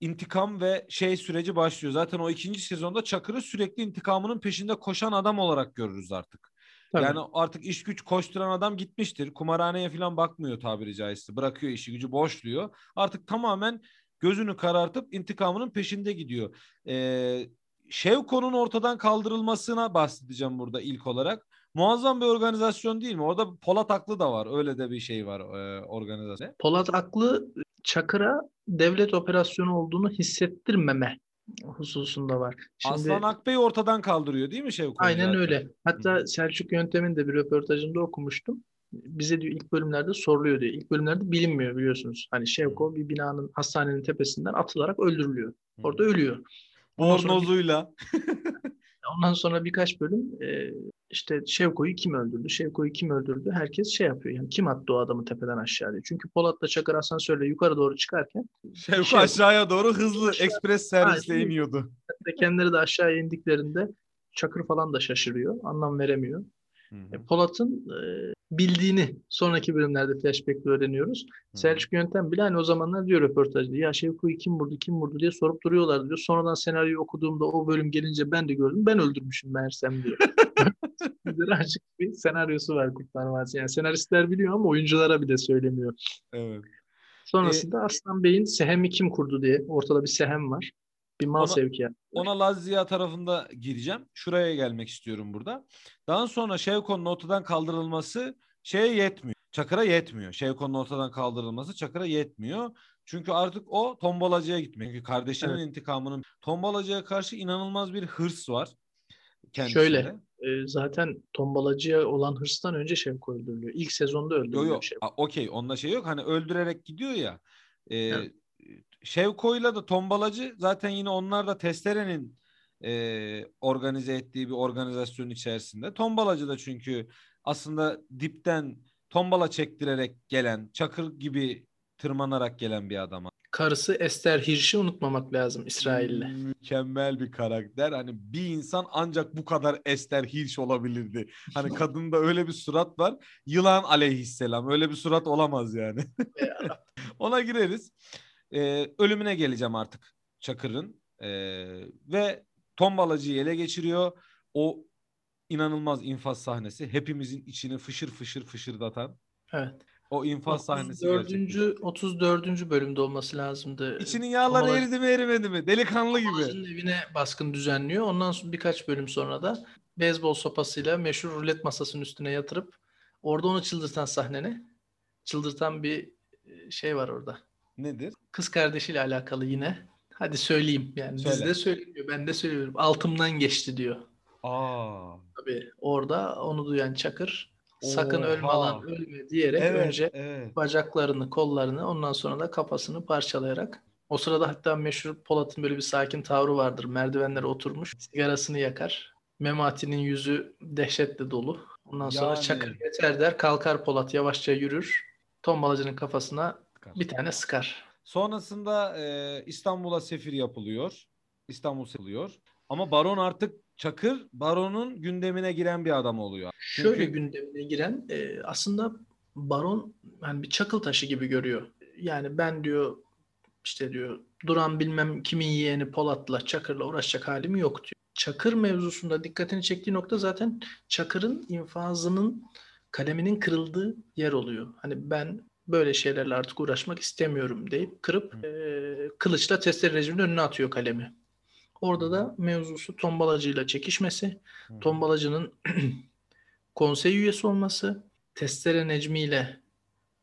intikam ve şey süreci başlıyor. Zaten o ikinci sezonda Çakır'ı sürekli intikamının peşinde koşan adam olarak görürüz artık.
Tabii.
Yani artık iş güç koşturan adam gitmiştir. Kumarhaneye falan bakmıyor tabiri caizse. Bırakıyor işi gücü boşluyor. Artık tamamen gözünü karartıp intikamının peşinde gidiyor. Ee, Şevko'nun ortadan kaldırılmasına bahsedeceğim burada ilk olarak. Muazzam bir organizasyon değil mi? Orada Polat Aklı da var. Öyle de bir şey var e, organizasyon.
Polat Aklı Çakır'a devlet operasyonu olduğunu hissettirmeme hususunda var. Şimdi
Aslan Akbey ortadan kaldırıyor değil mi Şevko?
aynen
zaten?
öyle. Hatta
hı.
Selçuk Yöntem'in de bir röportajında okumuştum. Bize diyor ilk bölümlerde soruluyor diyor. İlk bölümlerde bilinmiyor biliyorsunuz. Hani Şevko bir binanın hastanenin tepesinden atılarak öldürülüyor. Orada ölüyor.
Bornozuyla.
Ondan sonra birkaç bölüm e, işte Şevko'yu kim öldürdü? Şevko'yu kim öldürdü? Herkes şey yapıyor. Yani kim attı o adamı tepeden aşağı diye. Çünkü Polat'la Çakır asansörle yukarı doğru çıkarken
Şevko
Şey-
aşağıya doğru hızlı
Aşağı-
ekspres servisle iniyordu.
kendileri de aşağıya indiklerinde Çakır falan da şaşırıyor. Anlam veremiyor. E, Polat'ın e, bildiğini sonraki bölümlerde flashback'le öğreniyoruz.
Hı.
Selçuk Yöntem bile hani o zamanlar diyor röportajda ya Şevko'yu kim vurdu kim vurdu diye sorup duruyorlar diyor. Sonradan senaryoyu okuduğumda o bölüm gelince ben de gördüm. Ben öldürmüşüm meğersem diyor. Açık bir senaryosu var Kurtlar Vadisi. Yani senaristler biliyor ama oyunculara bile söylemiyor.
Evet.
Sonrasında Aslan Bey'in Sehem'i kim kurdu diye ortada bir Sehem var. Bir mal
Ona-
sevkiyatı.
Ona Lazia tarafında gireceğim. Şuraya gelmek istiyorum burada. Daha sonra Şevko'nun ortadan kaldırılması şeye yetmiyor. Çakır'a yetmiyor. Şevko'nun ortadan kaldırılması Çakır'a yetmiyor. Çünkü artık o tombalacıya gitmek. Çünkü kardeşinin intikamının tombalacıya karşı inanılmaz bir hırs var. Kendisinde.
Şöyle, E, zaten tombalacıya olan hırstan önce Şevko öldürülüyor. İlk sezonda
Yo
öldürülüyor
yo
Şevko.
Okey onda şey yok. Hani öldürerek gidiyor ya. E,
Evet.
Şevko'yla da tombalacı zaten yine onlar da testerenin e, organize ettiği bir organizasyon içerisinde. Tombalacı da çünkü aslında dipten tombala çektirerek gelen, çakır gibi tırmanarak gelen bir adam.
Karısı Esther Hirsch'i unutmamak lazım İsrail'le.
Mükemmel bir karakter. Hani bir insan ancak bu kadar Esther Hirsch olabilirdi. Hani kadında öyle bir surat var. Yılan aleyhisselam. Öyle bir surat olamaz yani. Ona gireriz. Ee, ölümüne geleceğim artık Çakır'ın. Ee, ve tombalacıyı ele geçiriyor. O inanılmaz infaz sahnesi. Hepimizin içini fışır fışır fışırdatan.
Evet.
O infaz sahnesi
34.
gerçekten.
34. bölümde olması lazımdı.
İçinin yağları
Tombalacı-
eridi mi erimedi mi? Delikanlı gibi.
Evine baskın düzenliyor. Ondan sonra birkaç bölüm sonra da beyzbol sopasıyla meşhur rulet masasının üstüne yatırıp orada onu çıldırtan sahneni çıldırtan bir e, şey var orada.
Nedir?
Kız kardeşiyle alakalı yine. Hadi söyleyeyim yani
Söyle.
dizide söylemiyor. Ben de söylüyorum. Altımdan geçti diyor.
Aa.
Tabii orada onu duyan Çakır sakın
Oha.
ölme lan ölme diyerek
Evet,
önce
evet.
bacaklarını, kollarını ondan sonra da kafasını parçalayarak o sırada hatta meşhur Polat'ın böyle bir sakin tavrı vardır. Merdivenlere oturmuş, sigarasını yakar. Memati'nin yüzü dehşetle dolu. Ondan sonra
Yani.
Çakır yeter der, kalkar Polat yavaşça yürür. Tombalacının kafasına bir tane sıkar.
Sonrasında e, İstanbul'a sefir yapılıyor. İstanbul yapılıyor. Ama Baron artık Çakır Baron'un gündemine giren bir adam oluyor.
Şöyle
Çünkü-
gündemine giren e, aslında Baron yani bir çakıl taşı gibi görüyor. Yani ben diyor işte diyor Duran bilmem kimin yeğeni Polat'la Çakır'la uğraşacak halim yok diyor. Çakır mevzusunda dikkatini çektiği nokta zaten Çakır'ın infazının kaleminin kırıldığı yer oluyor. Hani ben böyle şeylerle artık uğraşmak istemiyorum deyip kırıp e, kılıçla testere rejiminin önüne atıyor kalemi. Orada da mevzusu tombalacıyla çekişmesi,
Hı.
tombalacının konsey üyesi olması, Testere Necmi ile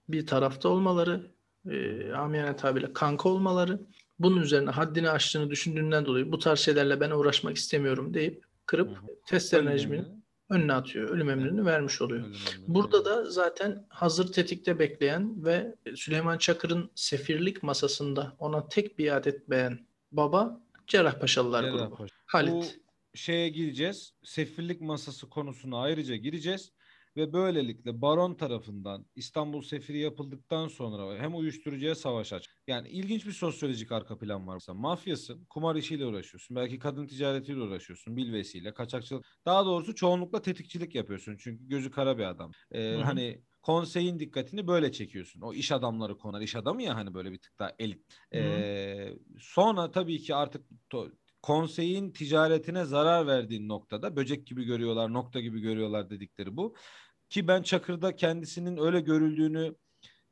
bir tarafta olmaları, e, amiyane tabirle kanka olmaları, bunun üzerine haddini aştığını düşündüğünden dolayı bu tarz şeylerle ben uğraşmak istemiyorum deyip kırıp
Hı.
Testere Necmi'nin. Önüne atıyor. Ölüm emrini vermiş oluyor. Burada da zaten hazır tetikte bekleyen ve Süleyman Çakır'ın sefirlik masasında ona tek biat etmeyen baba Cerrahpaşalılar grubu.
Cerrahpaşa.
Halit.
Bu şeye gireceğiz. Sefirlik masası konusuna ayrıca gireceğiz. Ve böylelikle baron tarafından İstanbul sefiri yapıldıktan sonra hem uyuşturucuya savaş aç. Yani ilginç bir sosyolojik arka plan var. Mesela mafyasın, kumar işiyle uğraşıyorsun. Belki kadın ticaretiyle uğraşıyorsun. Bilvesiyle, kaçakçılık. Daha doğrusu çoğunlukla tetikçilik yapıyorsun. Çünkü gözü kara bir adam. Ee, hani konseyin dikkatini böyle çekiyorsun. O iş adamları konar. iş adamı ya hani böyle bir tık daha elit. Ee, sonra tabii ki artık to- konseyin ticaretine zarar verdiğin noktada böcek gibi görüyorlar, nokta gibi görüyorlar dedikleri bu. Ki ben Çakır'da kendisinin öyle görüldüğünü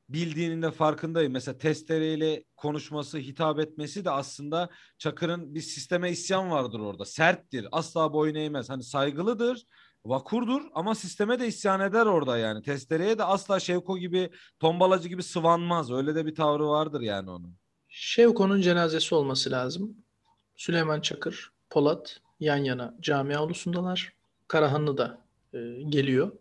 bildiğinin de farkındayım. Mesela testereyle konuşması, hitap etmesi de aslında Çakır'ın bir sisteme isyan vardır orada. Serttir, asla boyun eğmez. Hani saygılıdır, vakurdur ama sisteme de isyan eder orada yani. Testereye de asla Şevko gibi, tombalacı gibi sıvanmaz. Öyle de bir tavrı vardır yani onun.
Şevko'nun cenazesi olması lazım. Süleyman Çakır, Polat yan yana cami avlusundalar. Karahanlı da e, geliyor.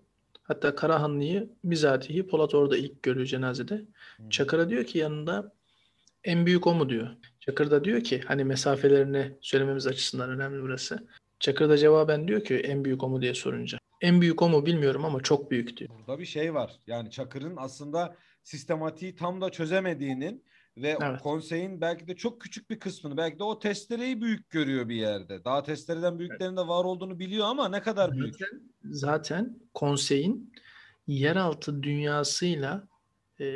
Hatta Karahanlı'yı bizatihi Polat orada ilk görüyor cenazede. Çakır'a diyor ki yanında en büyük o mu diyor. Çakır da diyor ki hani mesafelerini söylememiz açısından önemli burası. Çakır da cevaben diyor ki en büyük o mu diye sorunca. En büyük o mu bilmiyorum ama çok büyük diyor.
Burada bir şey var. Yani Çakır'ın aslında sistematiği tam da çözemediğinin ve
Evet.
konseyin belki de çok küçük bir kısmını belki de o testereyi büyük görüyor bir yerde. Daha testereden büyüklerinde var olduğunu biliyor ama ne kadar büyük?
Zaten, zaten konseyin yeraltı dünyasıyla e,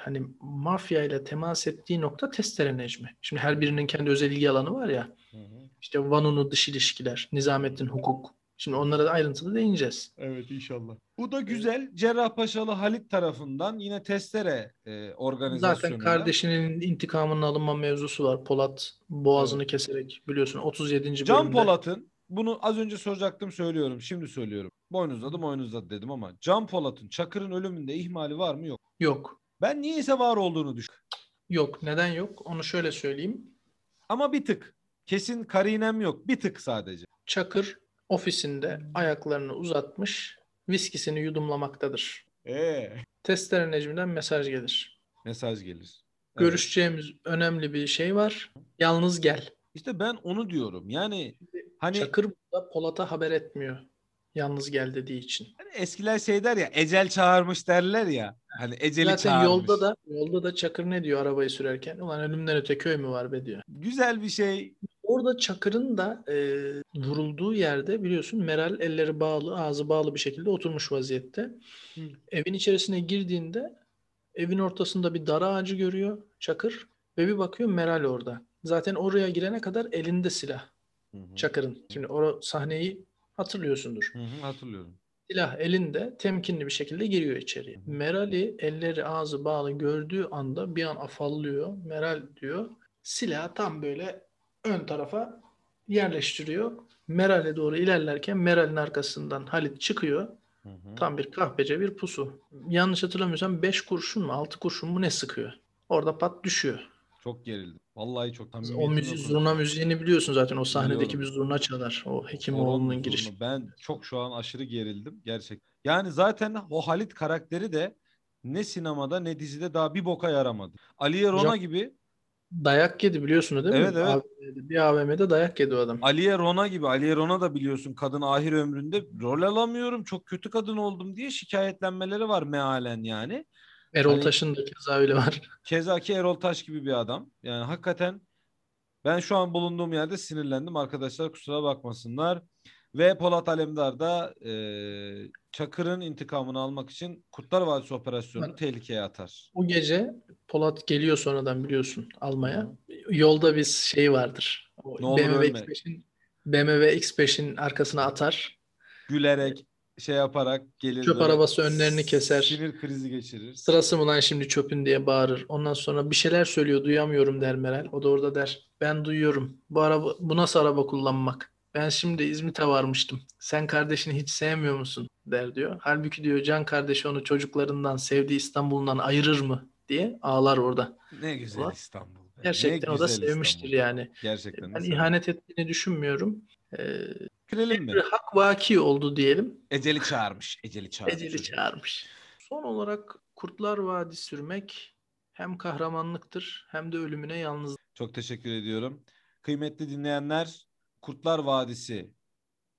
hani mafya ile temas ettiği nokta testere Necmi. Şimdi her birinin kendi özel ilgi alanı var ya.
Hı hı.
İşte Vanunu dış ilişkiler, Nizamettin hukuk. Şimdi onlara da ayrıntılı değineceğiz.
Evet inşallah. Bu da güzel. Cerrahpaşalı Halit tarafından yine testere e, organizasyonuyla.
Zaten kardeşinin intikamının alınma mevzusu var. Polat boğazını keserek biliyorsun 37.
Can
bölümde.
Polat'ın bunu az önce soracaktım söylüyorum. Şimdi söylüyorum. Boynuzladı boynuzladı dedim ama Can Polat'ın Çakır'ın ölümünde ihmali var mı yok.
Yok.
Ben niyeyse var olduğunu düşünüyorum.
Yok. Neden yok? Onu şöyle söyleyeyim.
Ama bir tık. Kesin karinem yok. Bir tık sadece.
Çakır ofisinde ayaklarını uzatmış, viskisini yudumlamaktadır.
Ee,
Testere Necmi'den mesaj gelir.
mesaj gelir. Evet.
Görüşeceğimiz önemli bir şey var. Yalnız gel.
İşte ben onu diyorum. Yani hani,
Çakır burada Polat'a haber etmiyor. Yalnız gel dediği için.
hani eskiler şey der ya ecel çağırmış derler ya. Hani eceli
Zaten
çağırmış.
yolda da yolda da Çakır ne diyor arabayı sürerken? Ulan önümden öte köy mü var be diyor.
Güzel bir şey.
Orada Çakır'ın da e, vurulduğu yerde biliyorsun Meral elleri bağlı, ağzı bağlı bir şekilde oturmuş vaziyette.
Hı.
Evin içerisine girdiğinde evin ortasında bir dar ağacı görüyor Çakır ve bir bakıyor Meral orada. Zaten oraya girene kadar elinde silah
Hı hı.
Çakır'ın. Şimdi o sahneyi hatırlıyorsundur.
Hı hı, hatırlıyorum.
Silah elinde temkinli bir şekilde giriyor içeriye. Meral'i elleri ağzı bağlı gördüğü anda bir an afallıyor. Meral diyor. Silahı tam böyle ön tarafa yerleştiriyor. Meral'e doğru ilerlerken Meral'in arkasından Halit çıkıyor.
Hı hı.
Tam bir kahpece bir pusu. Yanlış hatırlamıyorsam 5 kurşun mu 6 kurşun mu ne sıkıyor. Orada pat düşüyor.
Çok gerildim. Vallahi çok
O
samimiyetimle
müzik,
konuşuyorum.
zurna müziğini biliyorsun zaten o sahnedeki
Biliyorum.
bir zurna çalar. O
Horon
Hekimoğlu'nun girişi.
Ben çok şu an aşırı gerildim gerçek. Yani zaten o Halit karakteri de ne sinemada ne dizide daha bir boka yaramadı. Aliye Rona
Hocam-
gibi
Dayak yedi biliyorsun değil mi?
Evet, evet.
AVM'de, bir AVM'de dayak yedi o adam.
Aliye Rona gibi Aliye Rona da biliyorsun kadın ahir ömründe rol alamıyorum çok kötü kadın oldum diye şikayetlenmeleri var mealen yani.
Erol
Hani-
Taş'ın da keza öyle var.
Keza ki Erol Taş gibi bir adam. Yani hakikaten ben şu an bulunduğum yerde sinirlendim. Arkadaşlar kusura bakmasınlar. Ve Polat Alemdar da e, Çakır'ın intikamını almak için Kurtlar Vadisi operasyonunu
Ben-
tehlikeye atar.
O gece Polat geliyor sonradan biliyorsun almaya. Yolda bir şey vardır. O BMW
ölme.
X5'in BMW X5'in arkasına atar.
Gülerek şey yaparak gelir.
Çöp arabası önlerini keser.
Sinir krizi geçirir.
Sırası mı lan şimdi çöpün diye bağırır. Ondan sonra bir şeyler söylüyor duyamıyorum der Meral. O da orada der ben duyuyorum. Bu araba bu nasıl araba kullanmak? Ben şimdi İzmit'e varmıştım. Sen kardeşini hiç sevmiyor musun? der diyor. Halbuki diyor Can kardeşi onu çocuklarından sevdiği İstanbul'dan ayırır mı diye ağlar orada.
Ne güzel
Ulan,
İstanbul. be. Ne
Gerçekten o da sevmiştir
İstanbul.
yani.
Gerçekten.
Ben ihanet ettiğini düşünmüyorum. Ee,
Girelim mi?
hak vaki oldu diyelim.
Eceli çağırmış. Eceli çağırmış.
Eceli çağırmış. Son olarak Kurtlar Vadi sürmek hem kahramanlıktır hem de ölümüne yalnız.
Çok teşekkür ediyorum. Kıymetli dinleyenler, Kurtlar Vadisi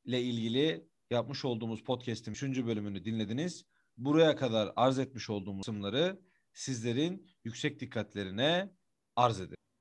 ile ilgili yapmış olduğumuz podcast'in 3. bölümünü dinlediniz. Buraya kadar arz etmiş olduğumuz kısımları sizlerin yüksek dikkatlerine arz ederim.